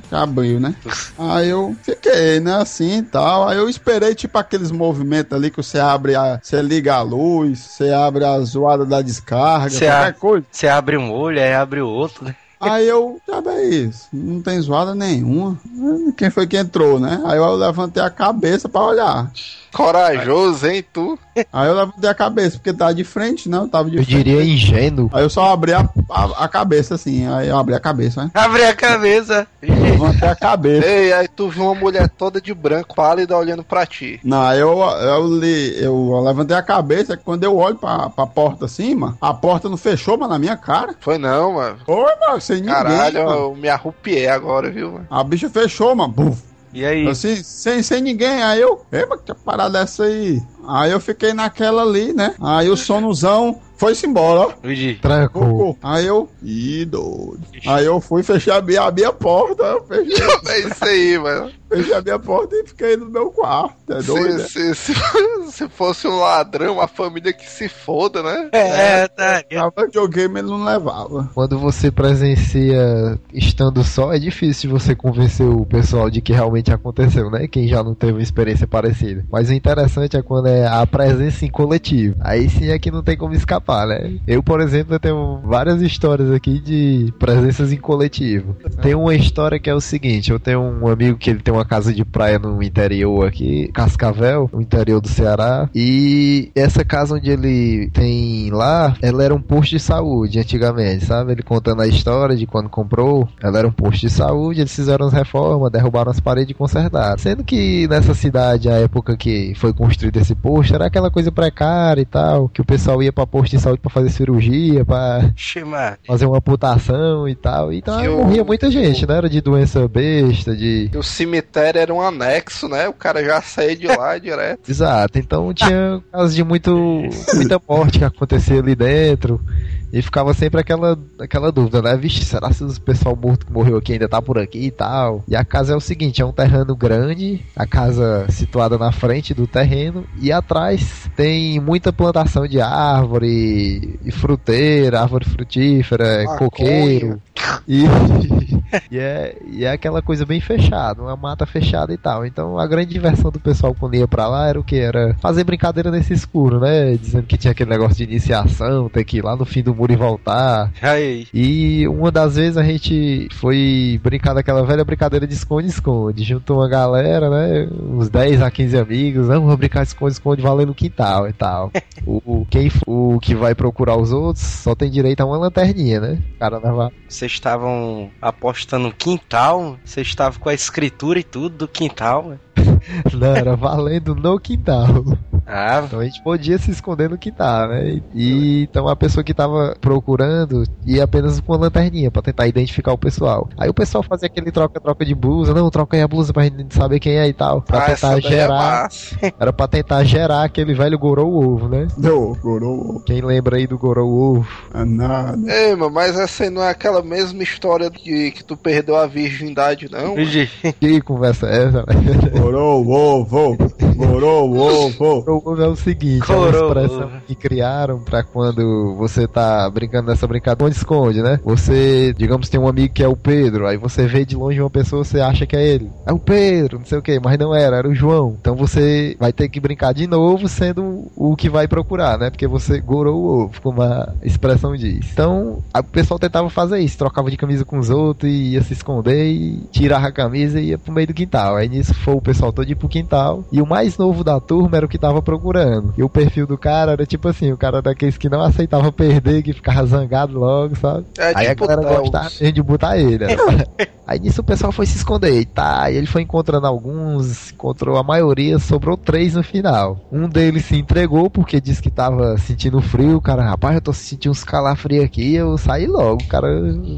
que abriu, né? Aí eu fiquei, né, assim e tal. Aí eu esperei, tipo, aqueles movimentos ali que você abre a. Você liga a luz, você abre a zoada da descarga, Você qualquer a- coisa. Você abre um olho, aí abre o outro, né? Aí eu, sabe é isso, não tem zoada nenhuma. Quem foi que entrou, né? Aí eu levantei a cabeça pra olhar. Corajoso, hein, tu? Aí eu levantei a cabeça, porque tava de frente, né? Eu tava de Eu frente. diria ingênuo. Aí eu só abri a, a, a cabeça assim, aí eu abri a cabeça, né? Abre a cabeça. Levantei a cabeça. Ei, aí tu viu uma mulher toda de branco, pálida, olhando pra ti. Não, aí eu, eu, li, eu levantei a cabeça, que quando eu olho pra, pra porta assim, mano, a porta não fechou, mano, na minha cara. Foi não, mano. Oi, mano, sem ninguém, Caralho, mano. eu me arrupiei agora, viu, mano? A bicha fechou, mano. Buf. E aí? Assim, sem, sem ninguém. Aí eu, mas que parada é essa aí? Aí eu fiquei naquela ali, né? Aí o sonozão foi-se embora, ó. Vixe. Trancou. Aí eu. Ih, doido. Aí eu fui fechar a minha, a porta. Eu fechei, É isso aí, mano. fechei a minha porta e fiquei no meu quarto. É doido. né? Se, se, se, se fosse um ladrão, uma família que se foda, né? É, tá. Tava videogame ele não levava. Quando você presencia estando só, é difícil você convencer o pessoal de que realmente aconteceu, né? Quem já não teve uma experiência parecida. Mas o interessante é quando é a presença em coletivo. Aí sim é que não tem como escapar, né? Eu, por exemplo, eu tenho várias histórias aqui de presenças em coletivo. Tem uma história que é o seguinte: eu tenho um amigo que ele tem uma casa de praia no interior aqui, Cascavel, no interior do Ceará. E essa casa onde ele tem lá, ela era um posto de saúde antigamente, sabe? Ele contando a história de quando comprou, ela era um posto de saúde, eles fizeram as reformas, derrubaram as paredes e consertaram. Sendo que nessa cidade, a época que foi construído esse posto, era aquela coisa precária e tal, que o pessoal ia pra posto de saúde pra fazer cirurgia, pra Ximar. fazer uma amputação e tal. Então o- morria muita gente, né? Era de doença besta, de E o cemitério era um anexo, né? O cara já saía de lá direto. Exato, então tinha casos de muito, muita morte que acontecia ali dentro. E ficava sempre aquela, aquela dúvida, né? Vixe, será se o pessoal morto que morreu aqui ainda tá por aqui e tal? E a casa é o seguinte: é um terreno grande, a casa situada na frente do terreno, e atrás tem muita plantação de árvore e fruteira, árvore frutífera, Maconha. coqueiro. E, e, é, e é aquela coisa bem fechada, uma mata fechada e tal. Então a grande diversão do pessoal quando ia pra lá era o que? Era fazer brincadeira nesse escuro, né? Dizendo que tinha aquele negócio de iniciação, ter que ir lá no fim do muro e voltar. Aí. E uma das vezes a gente foi brincar daquela velha brincadeira de esconde-esconde. Juntou uma galera, né? Uns 10 a 15 amigos. Vamos brincar de esconde-esconde valendo no quintal e tal. o, quem, o que vai procurar os outros só tem direito a uma lanterninha, né? O cara leva Vocês estavam apostando no quintal? Vocês estavam com a escritura e tudo do quintal? Não, era valendo no quintal. Ah, Então a gente podia se esconder no quintal, né? E então a pessoa que tava procurando ia apenas com uma lanterninha pra tentar identificar o pessoal. Aí o pessoal fazia aquele troca-troca de blusa, não, troca aí a blusa pra gente saber quem é e tal. Pra Ah, tentar é gerar. massa. Era pra tentar gerar aquele velho gorou ovo, né? Deu, gorou. Quem lembra aí do gorou ovo? É nada. Ei, mano, mas essa aí não é aquela mesma história de que tu perdeu a virgindade, não? Vixe. Que conversa é essa, né? Gorou Ovo. Gorou o ovo. O ovo é o seguinte, é uma expressão que criaram pra quando você tá brincando nessa brincadeira, esconde, né? Você, digamos, tem um amigo que é o Pedro, aí você vê de longe uma pessoa, você acha que é ele. É o Pedro, não sei o que, mas não era, era o João. Então você vai ter que brincar de novo sendo o que vai procurar, né? Porque você gorou o ovo, como a expressão diz. Então, a- o pessoal tentava fazer isso, trocava de camisa com os outros e ia se esconder e tirava a camisa e ia pro meio do quintal. Aí nisso foi o pessoal todo ir pro quintal e o mais novo da turma era o que tava procurando. E o perfil do cara era tipo assim, o cara daqueles que não aceitava perder, que ficava zangado logo, sabe? É Aí a tipo galera Deus. gostava mesmo de botar ele. né? Aí nisso o pessoal foi se esconder. E tá, e ele foi encontrando alguns, encontrou a maioria, sobrou três no final. Um deles se entregou porque disse que tava sentindo frio. O cara, rapaz, eu tô sentindo uns calafrios aqui. Eu saí logo. O cara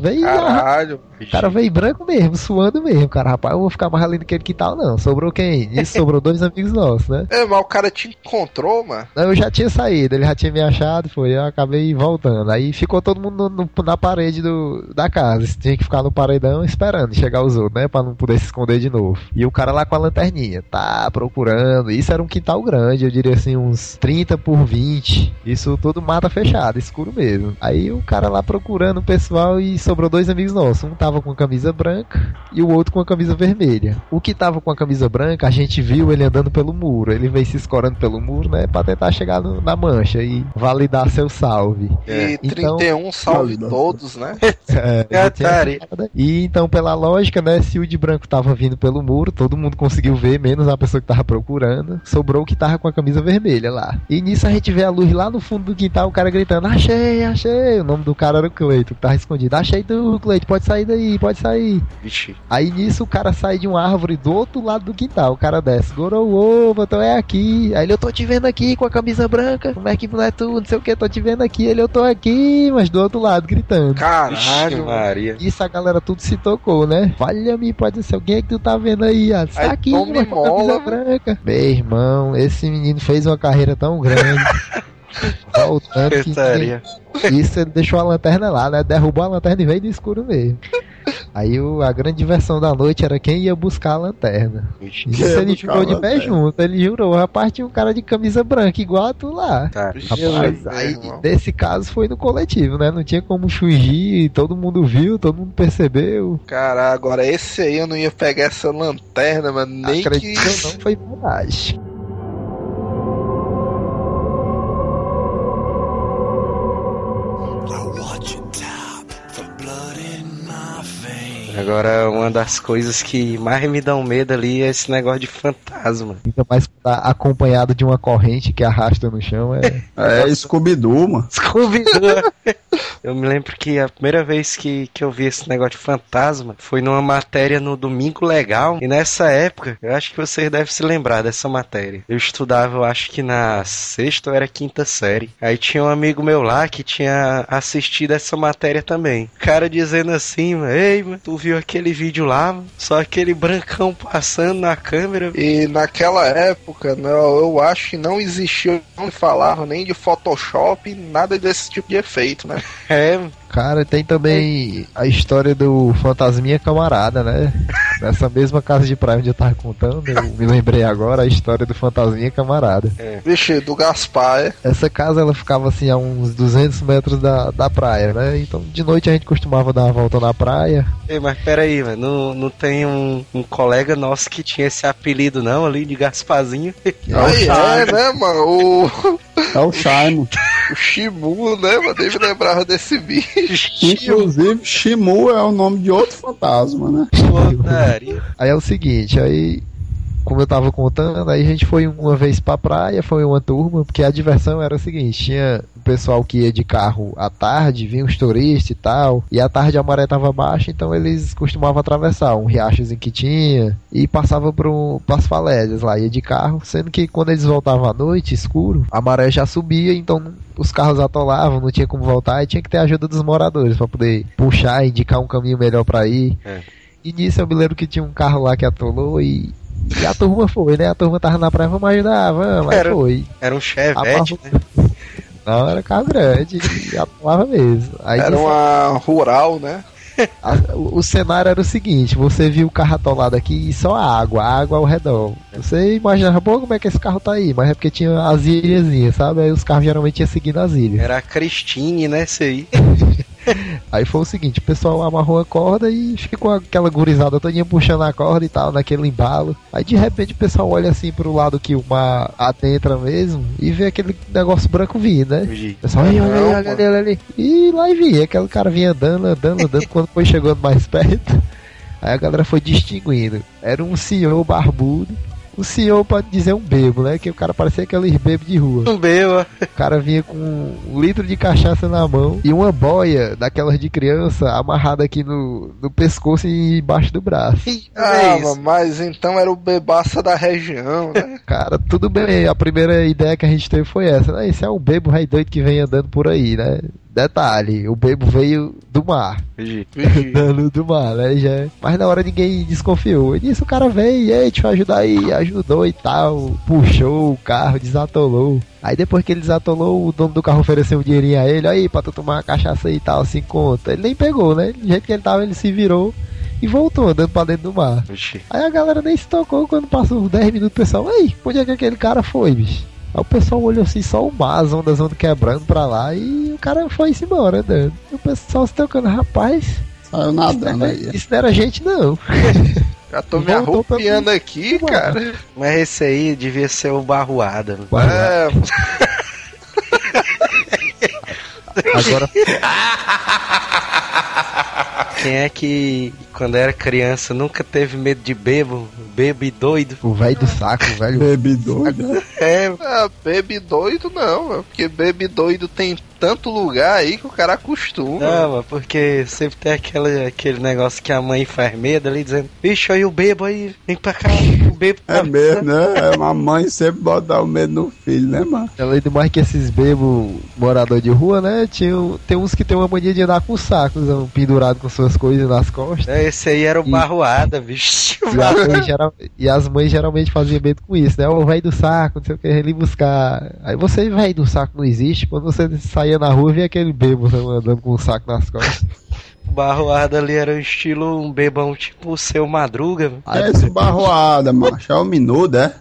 veio. Caralho. O cara veio branco mesmo, suando mesmo. Cara, rapaz, eu vou ficar mais ali naquele quintal, não. Sobrou quem? Isso sobrou dois amigos nossos, né? É, mas o cara te encontrou, mano. Não, eu já tinha saído, ele já tinha me achado, foi, eu acabei voltando. Aí ficou todo mundo no- no- na parede do, da casa. Tinha que ficar no paredão esperando chegar os outros, né? Pra não poder se esconder de novo. E o cara lá com a lanterninha, tá procurando. Isso era um quintal grande, eu diria assim, uns 30 por 20. Isso tudo mata fechada, escuro mesmo. Aí o cara lá procurando o pessoal e sobrou dois amigos nossos. Um tava com a camisa branca e o outro com a camisa vermelha. O que tava com a camisa branca, a gente viu ele andando pelo muro. Ele veio se escorando pelo muro, né? Pra tentar chegar no- na mancha e validar seu salve. E Então- 31 salve Validou. todos, né? É, É, E então, pela lógica, né? Se o de branco tava vindo pelo muro, todo mundo conseguiu ver, menos a pessoa que tava procurando. Sobrou o que tava com a camisa vermelha lá. E nisso a gente vê a luz lá no fundo do quintal, o cara gritando: Achei, achei. O nome do cara era o Cleito, que tava escondido. Achei tu, Cleito, pode sair daí, pode sair. Vixe. Aí nisso o cara sai de uma árvore do outro lado do quintal. O cara desce, gorou então é aqui. Aí ele, eu tô te vendo aqui com a camisa branca. Como é que não é tu? Não sei o que, tô te vendo aqui. Ele, eu tô aqui, mas do outro lado, gritando. Caralho, mano. Maria. Isso a galera tudo se tocou, né? Valha-me, pode ser alguém que tu tá vendo aí, ah, tá aqui, tome uma camisa mola. branca. Meu irmão, esse menino fez uma carreira tão grande. Voltando que Putaria. isso ele deixou a lanterna lá, né? Derrubou a lanterna e veio do escuro mesmo. Aí o- a grande diversão da noite era quem ia buscar a lanterna. Isso ele jurou de pé junto. Ele jurou, rapaz, tinha um cara de camisa branca igual a tu lá. Tá. Rapaz, aí nesse caso foi no coletivo, né? Não tinha como fugir, todo mundo viu, todo mundo percebeu. Cara, agora esse aí eu não ia pegar essa lanterna, mano. Nem que. Acredito ou não, foi verdade. Agora, uma das coisas que mais me dão medo ali é esse negócio de fantasma. Ainda mais tá acompanhado de uma corrente que arrasta no chão. É... É Scooby-Doo, mano. Scooby-Doo. Eu me lembro que a primeira vez que, que eu vi esse negócio de fantasma foi numa matéria no Domingo Legal. E nessa época, eu acho que vocês devem se lembrar dessa matéria. Eu estudava, eu acho que na sexta ou era quinta série. Aí tinha um amigo meu lá que tinha assistido essa matéria também. O cara dizendo assim, ei, tu viu aquele vídeo lá? Só aquele brancão passando na câmera. E naquela época, né, eu acho que não existia, não falava nem de Photoshop, nada desse tipo de efeito, né? É, Cara, tem também a história do Fantasminha Camarada, né? Nessa mesma casa de praia onde eu tava contando, eu me lembrei agora a história do Fantasminha Camarada. Vixe, do Gaspar, é? Essa casa ela ficava assim a uns 200 metros da, da praia, né? Então de noite a gente costumava dar uma volta na praia. Ei, mas peraí, mano, não, não tem um, um colega nosso que tinha esse apelido não ali de Gaspazinho? Aí é, né, mano? O, É o Shaimon. o Shimu, né, mano? Deve lembrava desse bicho. Inclusive, Shimu é o nome de outro fantasma, né? Putaria. Aí é o seguinte, aí como eu tava contando, aí a gente foi uma vez pra praia, foi uma turma, porque a diversão era o seguinte, tinha o pessoal que ia de carro à tarde, vinha os turistas e tal, e à tarde a maré tava baixa, então eles costumavam atravessar um riachozinho que tinha e passava pro, pras falésias lá, ia de carro, sendo que quando eles voltavam à noite, escuro, a maré já subia, então os carros atolavam, não tinha como voltar e tinha que ter a ajuda dos moradores pra poder puxar, indicar um caminho melhor pra ir. É. E nisso eu me lembro que tinha um carro lá que atolou e, e a turma foi, né? A turma tava na praia, vamos ajudar, vamos, mas Era- foi. Era um chevette, né? Não, era carro grande e atolava mesmo. Aí Era nisso- uma rural, né? A- o, o cenário era o seguinte: você viu o carro atolado aqui e só a água, a água ao redor. Você imaginava, pô, como é que esse carro tá aí? Mas é porque tinha as ilhazinhas, sabe? Aí os carros geralmente iam seguindo as ilhas. Era a Cristine, né? Isso aí. Aí foi o seguinte: o pessoal amarrou a corda e ficou aquela gurizada todinha puxando a corda e tal, naquele embalo. Aí de repente o pessoal olha assim pro lado que o mar adentra mesmo e vê aquele negócio branco vindo, né? O pessoal, olha, olha, Não, olha, olha, olha ali. E lá e vinha, aquele cara vinha andando, andando, andando, quando foi chegando mais perto, aí a galera foi distinguindo. Era um senhor barbudo. O senhor pode dizer um bebo, né? Que o cara parecia aqueles bebos de rua. Um beba. O cara vinha com um litro de cachaça na mão e uma boia daquelas de criança amarrada aqui no, no pescoço e embaixo do braço. Ah, é mas então era o bebaça da região, né? Cara, tudo bem. A primeira ideia que a gente teve foi essa, né? Esse é um bebo rei doido que vem andando por aí, né? Detalhe, o bebo veio do mar. Dano do mar, né? Já... é. Mas na hora ninguém desconfiou. E nisso o cara veio, e aí, deixa eu ajudar aí, ajudou e tal. Puxou o carro, desatolou. Aí depois que ele desatolou, o dono do carro ofereceu um dinheirinho a ele, aí, pra tu tomar uma cachaça e tal, assim conta. Ele nem pegou, né? Do jeito que ele tava, ele se virou e voltou andando pra dentro do mar. Aí a galera nem se tocou quando passou uns 10 minutos, o pessoal, ei, onde é que aquele cara foi, bicho? Aí o pessoal olhou assim, só o mar, as ondas ondas quebrando pra lá, e o cara foi-se embora andando. E o pessoal se tocando, rapaz, Saiu isso nadando não, é- aí. isso não era gente não. Já tô me arrupiando aqui, cara. Mas esse aí devia ser o Barroada. né? É, Agora, Quem é que, quando era criança, nunca teve medo de bebo? Bebo e doido? o velho do saco, o velho. Baby doido. É, é, baby doido não, porque baby doido tem tanto lugar aí que o cara acostuma. não, mas porque sempre tem aquele, aquele negócio que a mãe faz medo ali, dizendo, bicho, aí o bebo aí, vem pra cá, o bebo É tá- mesmo, né? É uma mãe sempre bota o medo no filho, né, mano? Além do mais que esses bebos morador de rua, né? Tinha, tem uns que tem uma mania de andar com sacos um, pendurado com suas coisas nas costas. É, Esse aí era o E- Barroada, bicho. E as, mães geral- e as mães geralmente faziam medo com isso, né? O velho do saco, não sei o que, ele buscar. Aí você, velho do saco, não existe. Quando você saía na rua, via aquele bebo né, andando com um saco nas costas. O Barroada ali era um estilo, um bebão tipo o seu Madruga. É esse barroada, macho. É o minudo, é?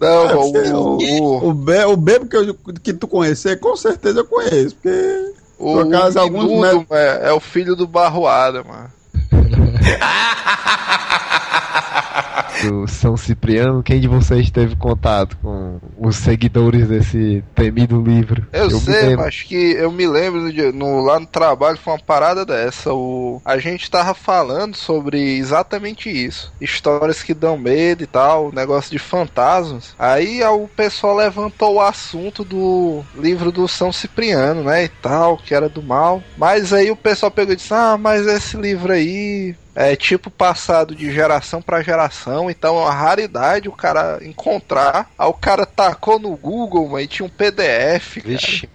Não, É, o, o, o, o, be, o bebo que, eu, que tu conhecer, com certeza eu conheço. Porque o, por acaso, alguns Minudo, é, é o filho do Barroada, mano. do São Cipriano, quem de vocês teve contato com os seguidores desse temido livro? Eu, me sei, mas que eu me lembro de, no, lá no trabalho foi uma parada dessa. O, a gente tava falando sobre exatamente isso. Histórias que dão medo e tal, negócio de fantasmas. Aí o pessoal levantou o assunto do livro do São Cipriano, né? E tal, que era do mal. Mas aí o pessoal pegou e disse: Ah, mas esse livro aí. É tipo passado de geração pra geração, então é uma raridade o cara encontrar. Aí o cara tacou no Google, mas tinha um PDF. cara. Vixe.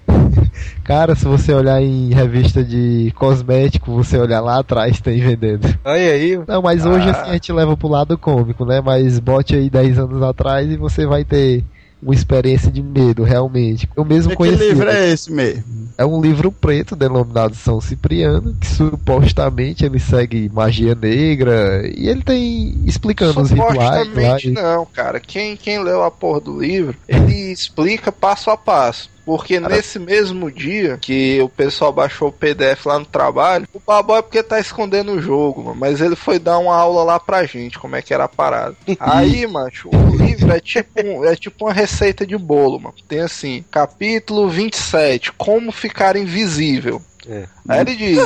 Cara, se você olhar em revista de cosmético, você olhar lá atrás, tem vendendo. Olha aí, Não, mas hoje Ah. assim a gente leva pro lado cômico, né? Mas bote aí 10 anos atrás e você vai ter uma experiência de medo, realmente. Eu mesmo que conheci. livro né? é esse mesmo? É um livro preto denominado São Cipriano, que supostamente ele segue magia negra e ele tem explicando os rituais. Supostamente não, cara. Quem, quem leu a porra do livro, ele explica passo a passo. Porque Cara- nesse mesmo dia que o pessoal baixou o PDF lá no trabalho, o Baboy é porque tá escondendo o jogo, mano, mas ele foi dar uma aula lá pra gente, como é que era a parada. Aí, macho, o livro é tipo, um- é tipo uma receita de bolo, mano. Tem assim, capítulo 27, como ficar invisível. É. Aí ele diz,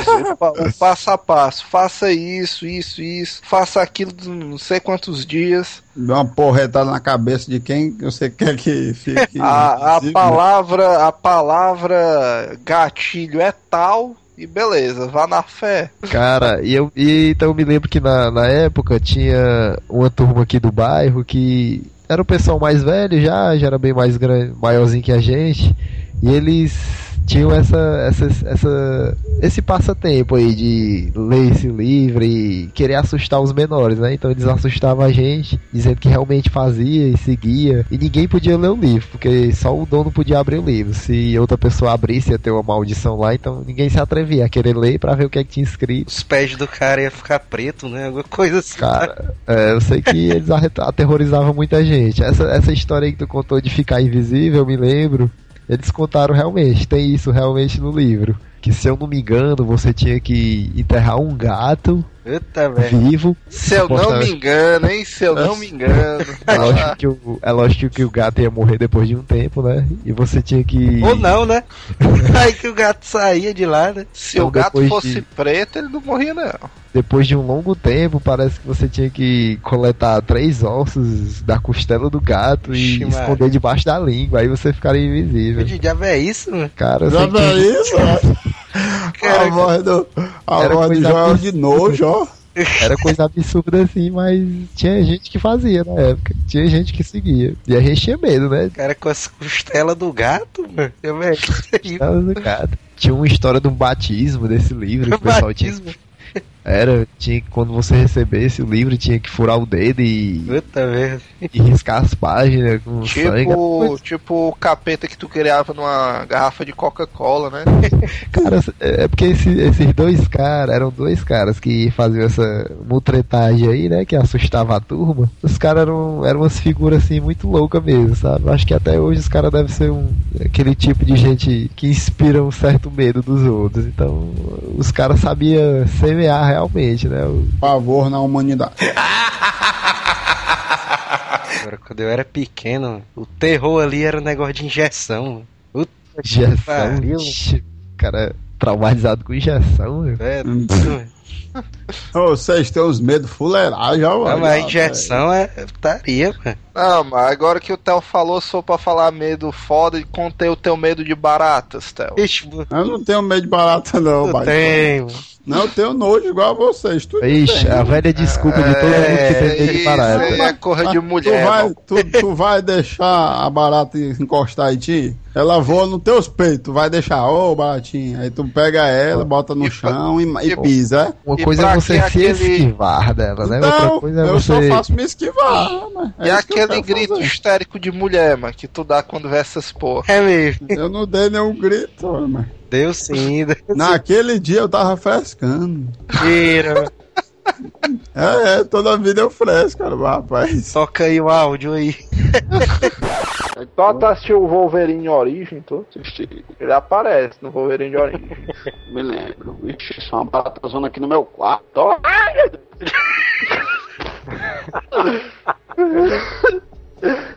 passo a passo, faça isso, isso, isso, faça aquilo de não sei quantos dias. Dá uma porretada na cabeça de quem você quer que fique. A, a palavra, a palavra gatilho é tal e beleza, vá na fé. Cara, e eu e, então eu me lembro que na, na época tinha uma turma aqui do bairro que era o pessoal mais velho já, já era bem mais grande, maiorzinho que a gente, e eles tinham essa, essa, essa, esse passatempo aí de ler esse livro e querer assustar os menores, né? Então eles assustavam a gente, dizendo que realmente fazia e seguia. E ninguém podia ler o livro, porque só o dono podia abrir o livro. Se outra pessoa abrisse, ia ter uma maldição lá, então ninguém se atrevia a querer ler pra ver o que é que tinha escrito. Os pés do cara ia ficar preto, né? Alguma coisa assim. Cara, é, eu sei que eles aterrorizavam muita gente. Essa, essa história aí que tu contou de ficar invisível, eu me lembro. Eles contaram realmente, tem isso realmente no livro. Que se eu não me engano, você tinha que enterrar um gato Puta, velho. vivo. Se eu não me engano, hein? Se eu não me engano. É lógico, que o, é lógico que o gato ia morrer depois de um tempo, né? E você tinha que. Ou não, né? Aí que o gato saía de lá, né? Se o Então, gato depois fosse de- preto, ele não morria, não. Depois de um longo tempo, parece que você tinha que coletar três ossos da costela do gato Ixi, e Maria. esconder debaixo da língua. Aí você ficaria invisível. Que diabo é isso, mano? Cara, eu Já sei que- vê isso? A voz do, a Era voz do de nojo, ó. Era coisa absurda assim, mas tinha gente que fazia na época. Tinha gente que seguia. E a gente tinha medo, né? O cara com as costelas do gato, mano. Do gato. Tinha uma história de um batismo desse livro. Que o pessoal tinha, batismo. Era, tinha que- quando você recebesse o livro, tinha que furar o dedo e, Puta merda. e riscar as páginas com sangue. Tipo, tipo o capeta que tu criava numa garrafa de Coca-Cola, né? Cara, é é porque esse- esses dois caras, eram dois caras que faziam essa mutretagem aí, né? Que assustava a turma. Os caras eram, eram umas figuras assim muito loucas mesmo, sabe? Acho que até hoje os caras devem ser um, aquele tipo de gente que inspira um certo medo dos outros. Então, os caras sabiam semear realmente, né? O- Pavor na humanidade. Agora, quando eu era pequeno, o terror ali era um negócio de injeção. Puta que Injeção. cara traumatizado com injeção, meu. É, Vocês têm os medos fuleirais, ó. Não, mano. mas a injeção é putaria, mano. Não, mas agora que o Theo falou, sou pra falar medo foda e contei o teu medo de baratas, Theo. Ixi, Eu não tenho medo de barata, não, tu tem, mano. Não, eu tenho nojo igual a vocês. Tu Ixi, a velha desculpa de todo mundo que tem medo de barata. é corra de tu mulher, vai, mano. tu, tu vai deixar a barata encostar em ti? Ela voa nos teus peitos, tu vai deixar, ô baratinha. Aí tu pega ela, bota no E chão e, e e- pisa, é? Uma E coisa é você se aquele- esquivar dela, né? Não, Outra coisa é eu você. só faço me esquivar. Mas E é aquele grito fazer. histérico de mulher, mano, que tu dá quando vê essas porra. É mesmo. Eu não dei nenhum grito, mas Deu sim, deu naquele dia eu tava frescando. Mano. É, é, toda vida eu fresco, cara, rapaz. Toca aí o áudio aí. Então tu assistiu o Wolverine Origem, tu? Ele aparece no Wolverine de Origem. Me lembro. Ixi, isso é uma baratazona aqui no meu quarto. ó.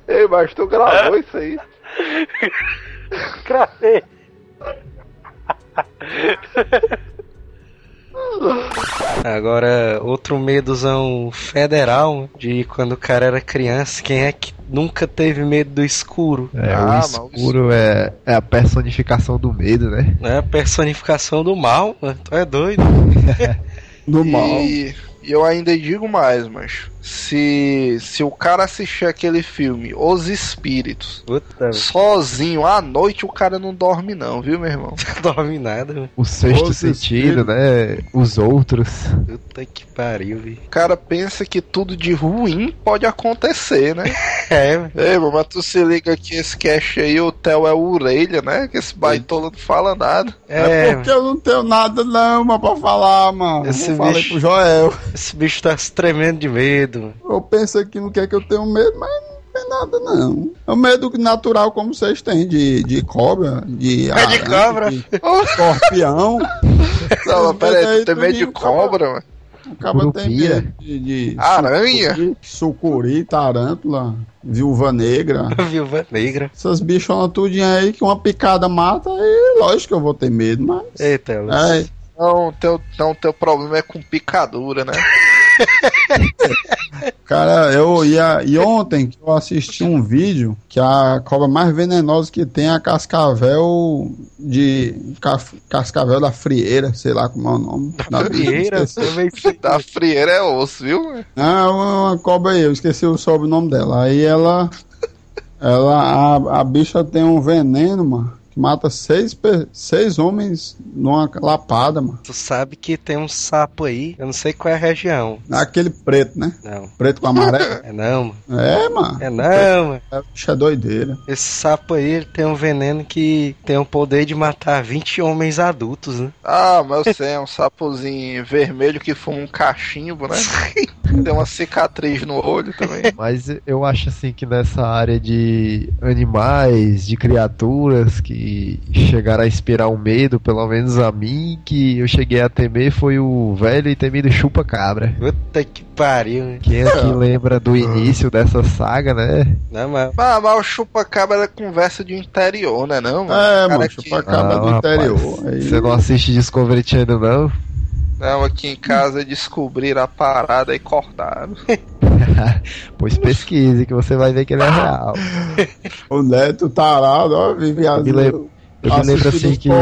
Ei, mas tu gravou isso aí? Cravei. Agora, outro medozão federal de quando o cara era criança. Quem é que nunca teve medo do escuro? É, Ah, o mas escuro é, é a personificação do medo, né? É a personificação do mal, mano. Tu é doido? No mal. E, e eu ainda digo mais, mas se, se o cara assistir aquele filme, Os Espíritos, Puta, sozinho à noite, o cara não dorme não, viu, meu irmão? não dorme nada, mano. O sexto Os sentido, né? Os outros. Puta que pariu, vi. O cara pensa que tudo de ruim pode acontecer, né? É, mano. Ei, mano, mas tu se liga que esse cast aí, o Theo é o orelha, né? Que esse baitola não fala nada. É, É, porque eu não tenho nada não, mas pra falar, mano. Esse eu falei bicho- pro Joel. esse bicho tá se tremendo de medo. Eu penso aqui no que é que eu tenho medo, mas não tem nada não. É um medo natural como vocês têm de, de cobra, de É de aranha, cobra. de escorpião. Não, mas pera aí, tu tem medo de cobra, mano? Acaba tem Curupira. medo de, de Aranha? sucuri, sucuri, tarântula, viúva negra. Viúva negra. Essas bichonas tudinho aí que uma picada mata, aí lógico que eu vou ter medo, mas... Eita, Lúcio. É, Não, teu, não, teu problema é com picadura, né? Cara, eu ia. E ontem que eu assisti um vídeo que a cobra mais venenosa que tem é a cascavel de. Cas- Cascavel da frieira, sei lá como é o nome. Da bicha, Frieira. Da frieira é osso, viu? Ah, uma, uma cobra aí, eu esqueci o sobrenome dela. Aí ela. Ela. A, a bicha tem um veneno, mano. Mata seis, seis homens numa lapada, mano. Tu sabe que tem um sapo aí, eu não sei qual é a região. Aquele preto, né? Não, Preto com amarelo. é não, mano. é, mano. É não, mano. É, bicho é doideira. Esse sapo aí, ele tem um veneno que tem o poder de matar 20 homens adultos, né? Ah, mas eu sei, é um sapozinho vermelho que fuma um cachimbo, né? Tem uma cicatriz no olho também. Mas eu acho assim que nessa área de animais, de criaturas que chegaram a inspirar um medo, pelo menos a mim, que eu cheguei a temer foi o velho e temido chupa-cabra. Puta que pariu, né? Quem aqui lembra do início dessa saga, né? Não, mas Ah, mas o chupa-cabra é conversa de interior, né não? mano? É, Cara mano, que- chupacabra Ah, do rapaz, interior. Aí- Você não assiste Discovery Channel, não? Não, aqui em casa descobriram a parada e cortaram. Pois pesquise que você vai ver que ele é real. O neto tarado, ó, vive Eu me lembro, eu me lembro assim que.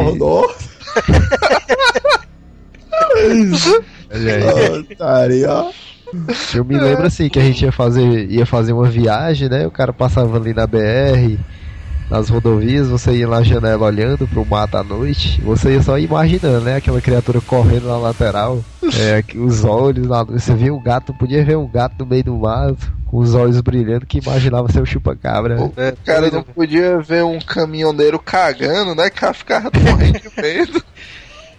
Otário, ó. Eu me lembro assim que a gente ia fazer, ia fazer uma viagem, né? O cara passava ali na BR, nas rodovias, você ia na janela olhando pro mato à noite, você ia só imaginando, né? Aquela criatura correndo na lateral, é, que os olhos lá, você via um gato, podia ver um gato no meio do mato, com os olhos brilhando, que imaginava ser o chupa-cabra. né? é, O cara não podia ver um caminhoneiro cagando, né? Que ela ficava morrendo de medo.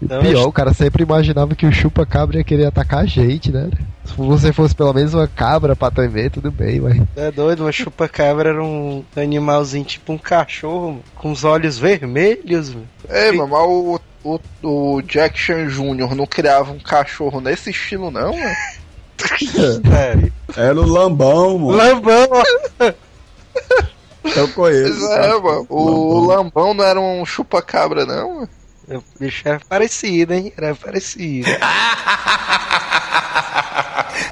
E o Não, pior, o cara sempre imaginava que o chupa-cabra ia querer atacar a gente, né? Se você fosse pelo menos uma cabra pra temer, tudo bem, mas. é doido, mas chupa-cabra era um animalzinho tipo um cachorro, mano, com os olhos vermelhos, mano. Ei, mano, mas o, o, o Jack Chan Jr. não criava um cachorro nesse estilo, não, mano? Sério. Era o lambão, mano. Lambão. Eu conheço. Pois é, mano. O, o Lambão não era um chupa-cabra, não, mano? O bicho era parecido, hein? Era parecido.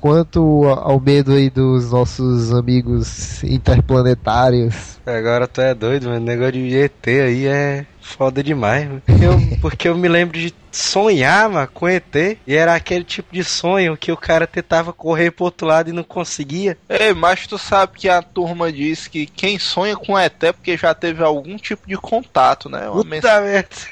Quanto ao medo aí dos nossos amigos interplanetários, Agora tu é doido, mano. O negócio de ET aí é foda demais, mano. Eu- porque eu me lembro de sonhar, mano, com ET. E era aquele tipo de sonho que o cara tentava correr pro outro lado e não conseguia. Ei, mas tu sabe que a turma diz que quem sonha com ET é porque já teve algum tipo de contato, né? Uma merda.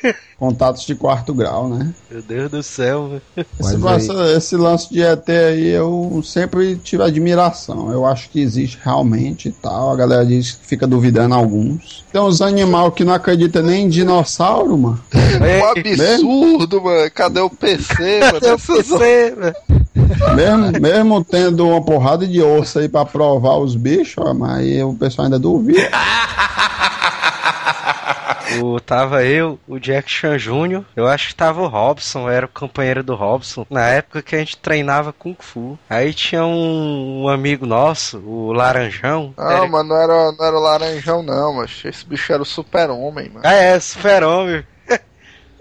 Contatos de quarto grau, né? Meu Deus do céu. Esse, lance, esse lance de ET aí eu sempre tive admiração. Eu acho que existe realmente e tal. A galera diz que fica duvidando alguns. Tem uns animais que não acreditam nem em dinossauro, mano. Um absurdo, mano. Cadê o PC, mano? Eu Essas pensei, mano. Mesmo, mesmo tendo uma porrada de osso aí pra provar os bichos, ó, mas aí o pessoal ainda duvida. O, tava eu, o Jack Chan Jr., eu acho que tava o Robson, era o companheiro do Robson, na época que a gente treinava Kung Fu. Aí tinha um, um amigo nosso, o Laranjão. Não, era- mano, não era, não era o laranjão, não, mas esse bicho era o super-homem, mano. Ah, é, super-homem.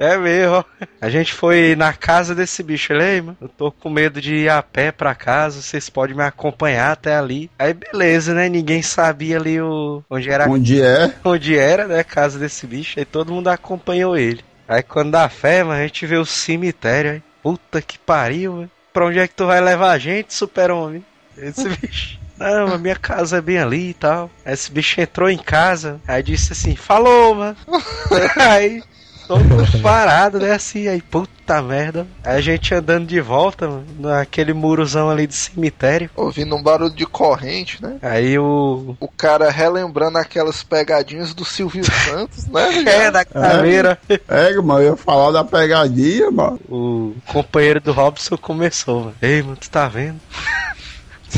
É mesmo, ó. A gente foi na casa desse bicho. Ele, "Ei, mano, eu tô com medo de ir a pé pra casa, vocês podem me acompanhar até ali. Aí beleza, né? Ninguém sabia ali o... onde era Onde é? onde era, né, a casa desse bicho, aí todo mundo acompanhou ele. Aí quando dá fé, mano, a gente vê o cemitério, aí, puta que pariu, mano. Pra onde é que tu vai levar a gente, super-homem? Esse bicho. Não, a minha casa é bem ali e tal. Aí esse bicho entrou em casa, aí disse assim, falou, mano. aí, todo mundo parado, né, assim, aí, puta merda. Aí a gente andando de volta, mano, naquele murozão ali do cemitério. Ouvindo um barulho de corrente, né? Aí o... O cara relembrando aquelas pegadinhas do Silvio Santos, né? É, da caveira. É, mano, eu ia falar da pegadinha, mano. o companheiro do Robson começou, mano. Ei, mano, tu tá vendo?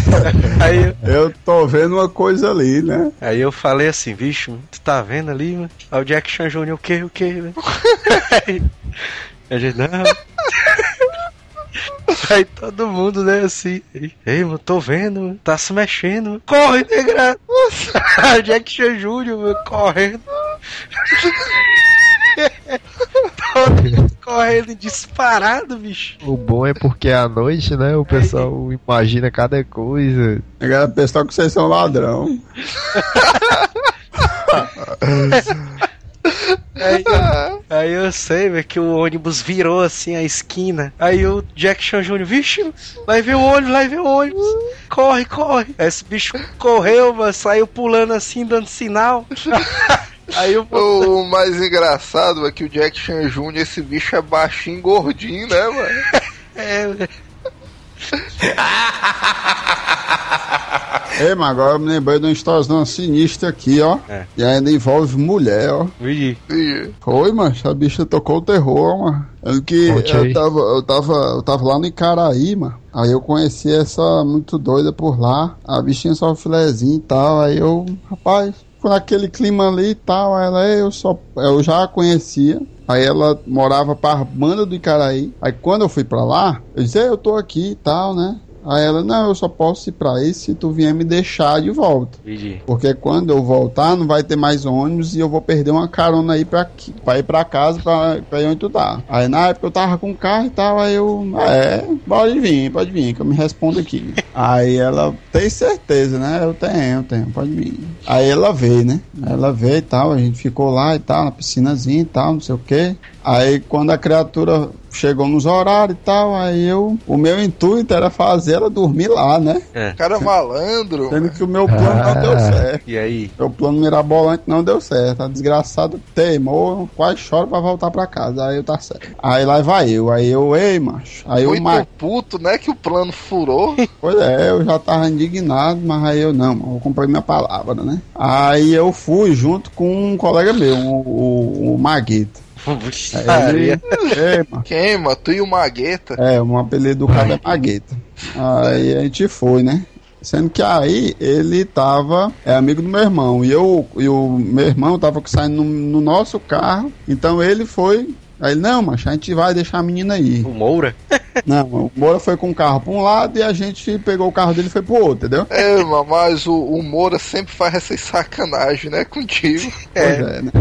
aí, Eu tô vendo uma coisa ali, né? aí eu falei assim, bicho, mano, tu tá vendo ali, mano? Aí o Jack Chan Jr., o que, o que, velho? Aí a gente, não. Aí todo mundo, né, assim, ei, mano, tô vendo, mano, tá se mexendo, mano. corre, negra! O Jack Chan Jr., mano, correndo. todo correndo disparado, bicho. o bom é porque à noite, né, o pessoal imagina cada coisa. Agora pessoal que vocês são ladrão. Aí, aí eu sei, velho, que o ônibus virou assim a esquina. Aí o Jack Chan Jr., vixe, vai ver o ônibus, vai ver o ônibus. Corre, corre. Aí Esse bicho correu, mano, saiu pulando assim, dando sinal. Aí eu O mais engraçado é que o Jack Chan Jr., esse bicho é baixinho, gordinho, né, mano? É, Ei, mas agora eu me lembrei de uma história sinistra aqui, ó. É. E ainda envolve mulher, ó. vi. E- Foi, mas a bicha tocou o terror, mano. Eu que eu tava, eu tava, eu tava lá no Icaraí, mano. Aí eu conheci essa muito doida por lá. A bichinha só filezinho e tal. Aí eu, rapaz, naquele clima ali e tal. Ela, eu só, eu já a conhecia. Aí ela morava pra banda do Icaraí. Aí quando eu fui pra lá, eu disse, "Ei, eu tô aqui e tal, né? Aí ela, não, eu só posso ir pra aí se tu vier me deixar de volta. Vi. Porque quando eu voltar, não vai ter mais ônibus e eu vou perder uma carona aí pra, aqui, pra ir pra casa, pra, pra ir onde tu tá. Aí na época eu tava com carro e tal, aí eu, é, pode vir, pode vir, que eu me respondo aqui. aí ela, tem certeza, né? Eu tenho, eu tenho, pode vir. Aí ela veio, né? Ela veio e tal, a gente ficou lá e tal, na piscinazinha e tal, não sei o que. Aí quando a criatura chegou nos horários e tal, aí eu, o meu intuito era fazer ela dormir lá, né? Cara malandro. Sendo que o meu plano não deu certo. E aí? Meu plano mirabolante não deu certo. A desgraçada teimou, quase chora pra voltar pra casa. Aí eu tá certo. Aí lá vai eu. Aí eu, ei, macho. Aí eu, Muito ma... puto, né? Que o plano furou. pois é, eu já tava indignado, mas aí eu não, eu comprei minha palavra, né? Aí eu fui junto com um colega meu, o, o, o Maguito. Ele, macho. Quem, mano? Tu e o Magueta? É, um apelido do cara é Magueta. Aí a gente foi, né? Sendo que aí ele tava, é amigo do meu irmão, e, eu, e o meu irmão tava saindo no, no nosso carro, então ele foi. Aí ele, não, mas a gente vai deixar a menina aí. O Moura? Não, o Moura foi com o carro pra um lado e a gente pegou o carro dele e foi pro outro, entendeu? É, mas o, o Moura sempre faz essas sacanagem, né? Contigo. Pois é, né?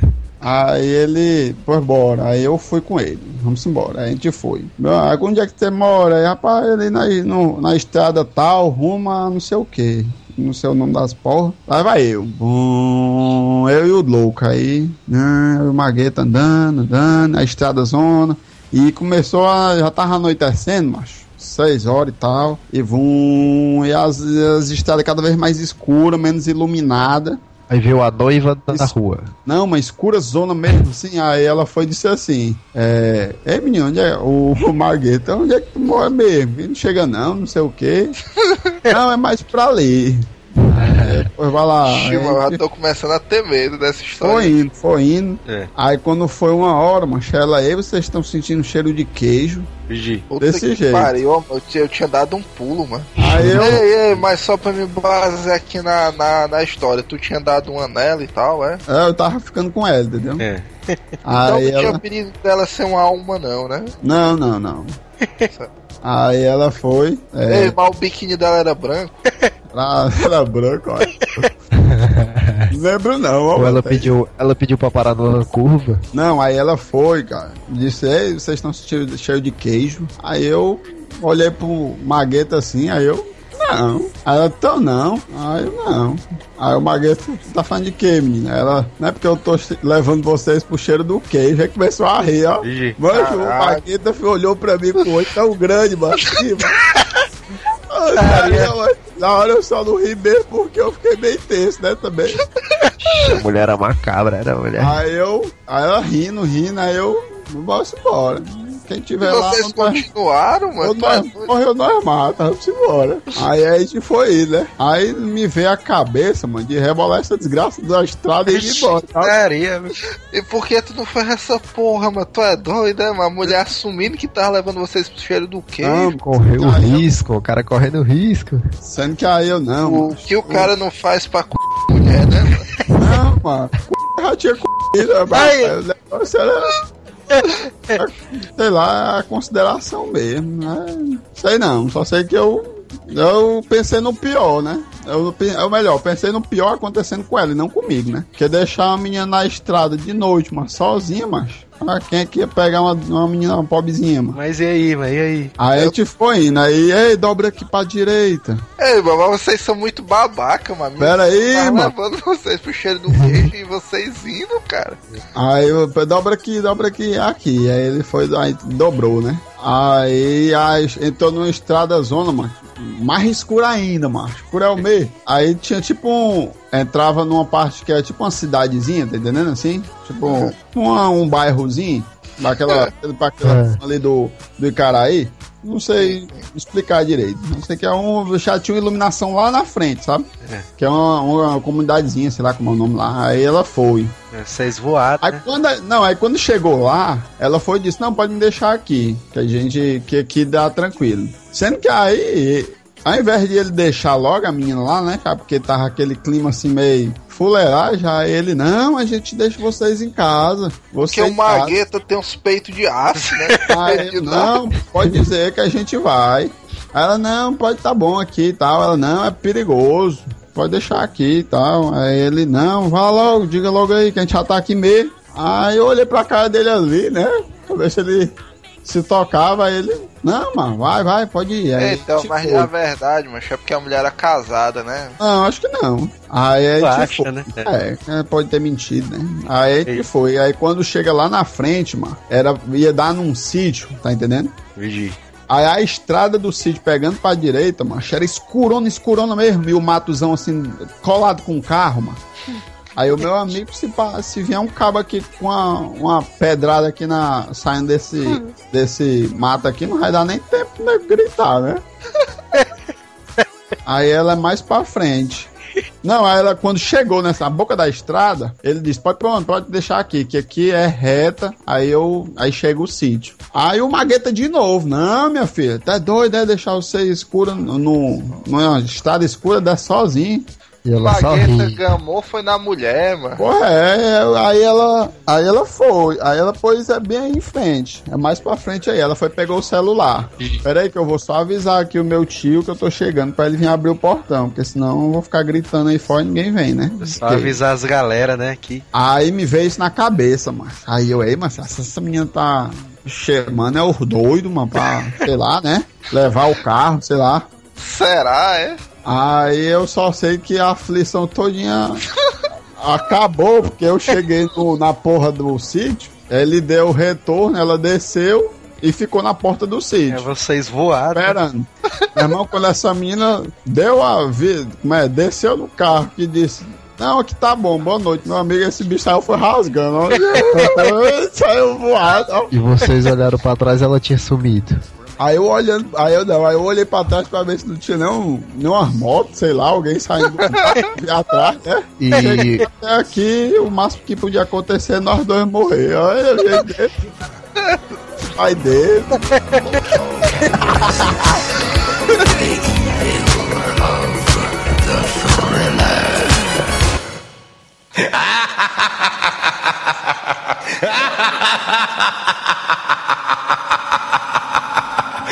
É. Aí ele, pois bora. Aí eu fui com ele. Vamos embora. Aí a gente foi. Aí onde é que você mora? Aí, rapaz, ele na, no- na estrada tal, rumo a não sei o que. Não sei o nome das porra. Aí vai eu. Bum, eu e o louco. Aí, né, o Magueta andando, andando, a estrada zona. E começou a. Já tava anoitecendo, macho. Seis horas e tal. E vum. E as, as estradas cada vez mais escuras, menos iluminada. Aí veio a noiva na Isso. rua. Não, uma escura zona mesmo, assim. Aí ela foi e disse assim: É. Ei, menino, onde é? O, o Margueta, onde é que tu mora mesmo? Ele não chega, não, não sei o quê. não, é mais pra ali. Pois vai lá. Mano, Aí já tô começando a ter medo dessa foi história. indo, foi indo. É. Aí quando foi uma hora, mancha, ela aí, vocês estão sentindo cheiro de queijo. Vi. Puta desse que jeito. pariu, eu, tinha- eu tinha dado um pulo, mano. Aí eu. Ei, ei, mas só pra me basear aqui na, na, na história, tu tinha dado um anel e tal, é? É, eu tava ficando com ela, entendeu? É. Então Aí não tinha ela. perigo dela ser uma alma, não, né? Não, não, não. Aí ela foi. É, Ei, mas o biquíni dela era branco. pra, era branco, ó. Não lembro não, ó. Ela pediu, ela pediu pra parar numa curva. Não, aí ela foi, cara. Disse, ei, vocês estão cheios cheio de queijo. Aí eu olhei pro Magueta assim, aí eu. Não. Aí ela, então não. Aí eu não. Aí o Magueta, "Tu tá falando de quê, menina? Ela, não é porque eu tô levando vocês pro cheiro do queijo. Aí começou a rir, ó. Mano, o. Magueta olhou pra mim com o olho tão grande, mano. Ai, cara, na hora- Na hora eu só não ri mesmo porque eu fiquei meio tenso, né, também. A mulher era macabra, era a mulher. Aí eu, aí ela rindo, rindo, aí eu, vamos embora. Quem E tiver lá, vocês nós, continuaram, mano? Tá nós, morreu nós mata, vamos embora. Aí a gente foi, né? Aí me veio a cabeça, mano, de rebolar essa desgraça da estrada e ir embora. tá? Sério, E por que tu não fez essa porra, mano? Tu é doido, é? Uma mulher assumindo que tava levando vocês pro cheiro do quê? Não, Correu Aí eu- risco, o cara correndo risco. Sendo que aí eu não, O mano. que o cara não faz pra c... mulher, né? mano? Não, mano. Já tinha comido, mas o negócio era. Sei lá, a consideração mesmo, né? Sei não, só sei que eu. Eu pensei no pior, né? Eu, é o melhor, eu pensei no pior acontecendo com ela e não comigo, né? Porque deixar uma menina na estrada de noite, mas sozinha, macho. Ah, quem é que ia pegar uma, uma menina uma pobrezinha, mano? Mas e aí, mas e aí? Aí a gente foi indo, aí, ei, dobra aqui pra direita. Ei, babá, vocês são muito babaca, mano. Pera aí, Tava mano. levando vocês pro cheiro do queijo e vocês indo, cara. Aí eu dobra aqui, dobra aqui, aqui. Aí ele foi, aí dobrou, né? Aí, aí entrou numa estrada zona, mano. Mais escura ainda, mano. Escura é o meio. Aí tinha tipo um. Entrava numa parte que é tipo uma cidadezinha, tá entendendo assim? Tipo uma- um bairrozinho. Daquela, pra aquela É. ali do, do Icaraí. Não sei explicar direito. Não sei que é um. Já tinha uma iluminação lá na frente, sabe? É. Que é uma, uma comunidadezinha, sei lá como é o nome lá. Aí ela foi. É, Vocês voaram, Aí né? quando, não, aí quando chegou lá, ela foi e disse, não, pode me deixar aqui, que a gente, que aqui dá tranquilo. Sendo que aí, ao invés de ele deixar logo a menina lá, né, cara, porque tava aquele clima assim meio fuleiragem, aí ele, não, a gente deixa vocês em casa. Porque o Magueta tem uns peitos de aço, né? Aí, não, pode dizer que a gente vai. Aí ela, não, pode tá bom aqui e tal. Ela, não, é perigoso. Pode deixar aqui e tal. Aí ele, não, vá logo, diga logo aí que a gente já tá aqui mesmo. Aí eu olhei pra cara dele ali, né? Se ele se tocava. Ele, não, mano, vai, vai, pode ir. Aí, então, tipo, mas na verdade, mas é porque a mulher era casada, né? não, acho que não. Aí Tu gente acha, foi. né? É, é, pode ter mentido, né? Aí gente foi. Aí quando chega lá na frente, mano, era, ia dar num sítio, tá entendendo? Vigi. Aí a estrada do sítio pegando pra direita, mano, era escurona, escurona mesmo. E o matozão assim, colado com o carro, mano. Aí o meu amigo, se, se vier um cabo aqui com uma, uma pedrada aqui na, saindo desse, desse mato aqui, não vai dar nem tempo de gritar, né? Aí ela é mais pra frente. Não, aí ela, quando chegou nessa boca da estrada, ele disse: Pode pronto, pode deixar aqui, que aqui é reta. Aí eu. Aí chega o sítio. Aí o Magueta de novo: Não, minha filha, tá doido, é deixar você escura no, no- numa estrada escura, desce sozinho. E ela só Magueta ri. gamou foi na mulher, mano. Porra, é, é, aí ela. Aí ela foi. Aí ela pôs é bem aí em frente. É mais pra frente aí. Ela foi pegou o celular. Pera aí que eu vou só avisar aqui o meu tio que eu tô chegando pra ele vir abrir o portão. Porque senão eu vou ficar gritando aí fora e ninguém vem, né? Só Porque- avisar as galera, né, aqui. Aí me veio isso na cabeça, mano. Aí eu, ei, mas essa, essa menina tá chamando é os doidos, mano, pra, sei lá, né? Levar o carro, sei lá. Será, é? Aí eu só sei que a aflição todinha acabou, porque eu cheguei no- na porra do sítio, ele deu o retorno, ela desceu e ficou na porta do É, sítio. vocês voaram. Esperando. Meu irmão, quando essa menina deu a vida, como é, desceu no carro que disse. Não, aqui tá bom, boa noite, meu amigo. Esse bicho saiu foi rasgando. saiu voado. E vocês olharam pra trás ela tinha sumido. Aí eu olhando, aí eu não, aí eu olhei pra trás pra ver se não tinha nenhum, nenhuma moto, sei lá, alguém saindo atrás, né? E Até aqui, o máximo que podia acontecer é nós dois morrer. Olha o jeito dele. Pai dele.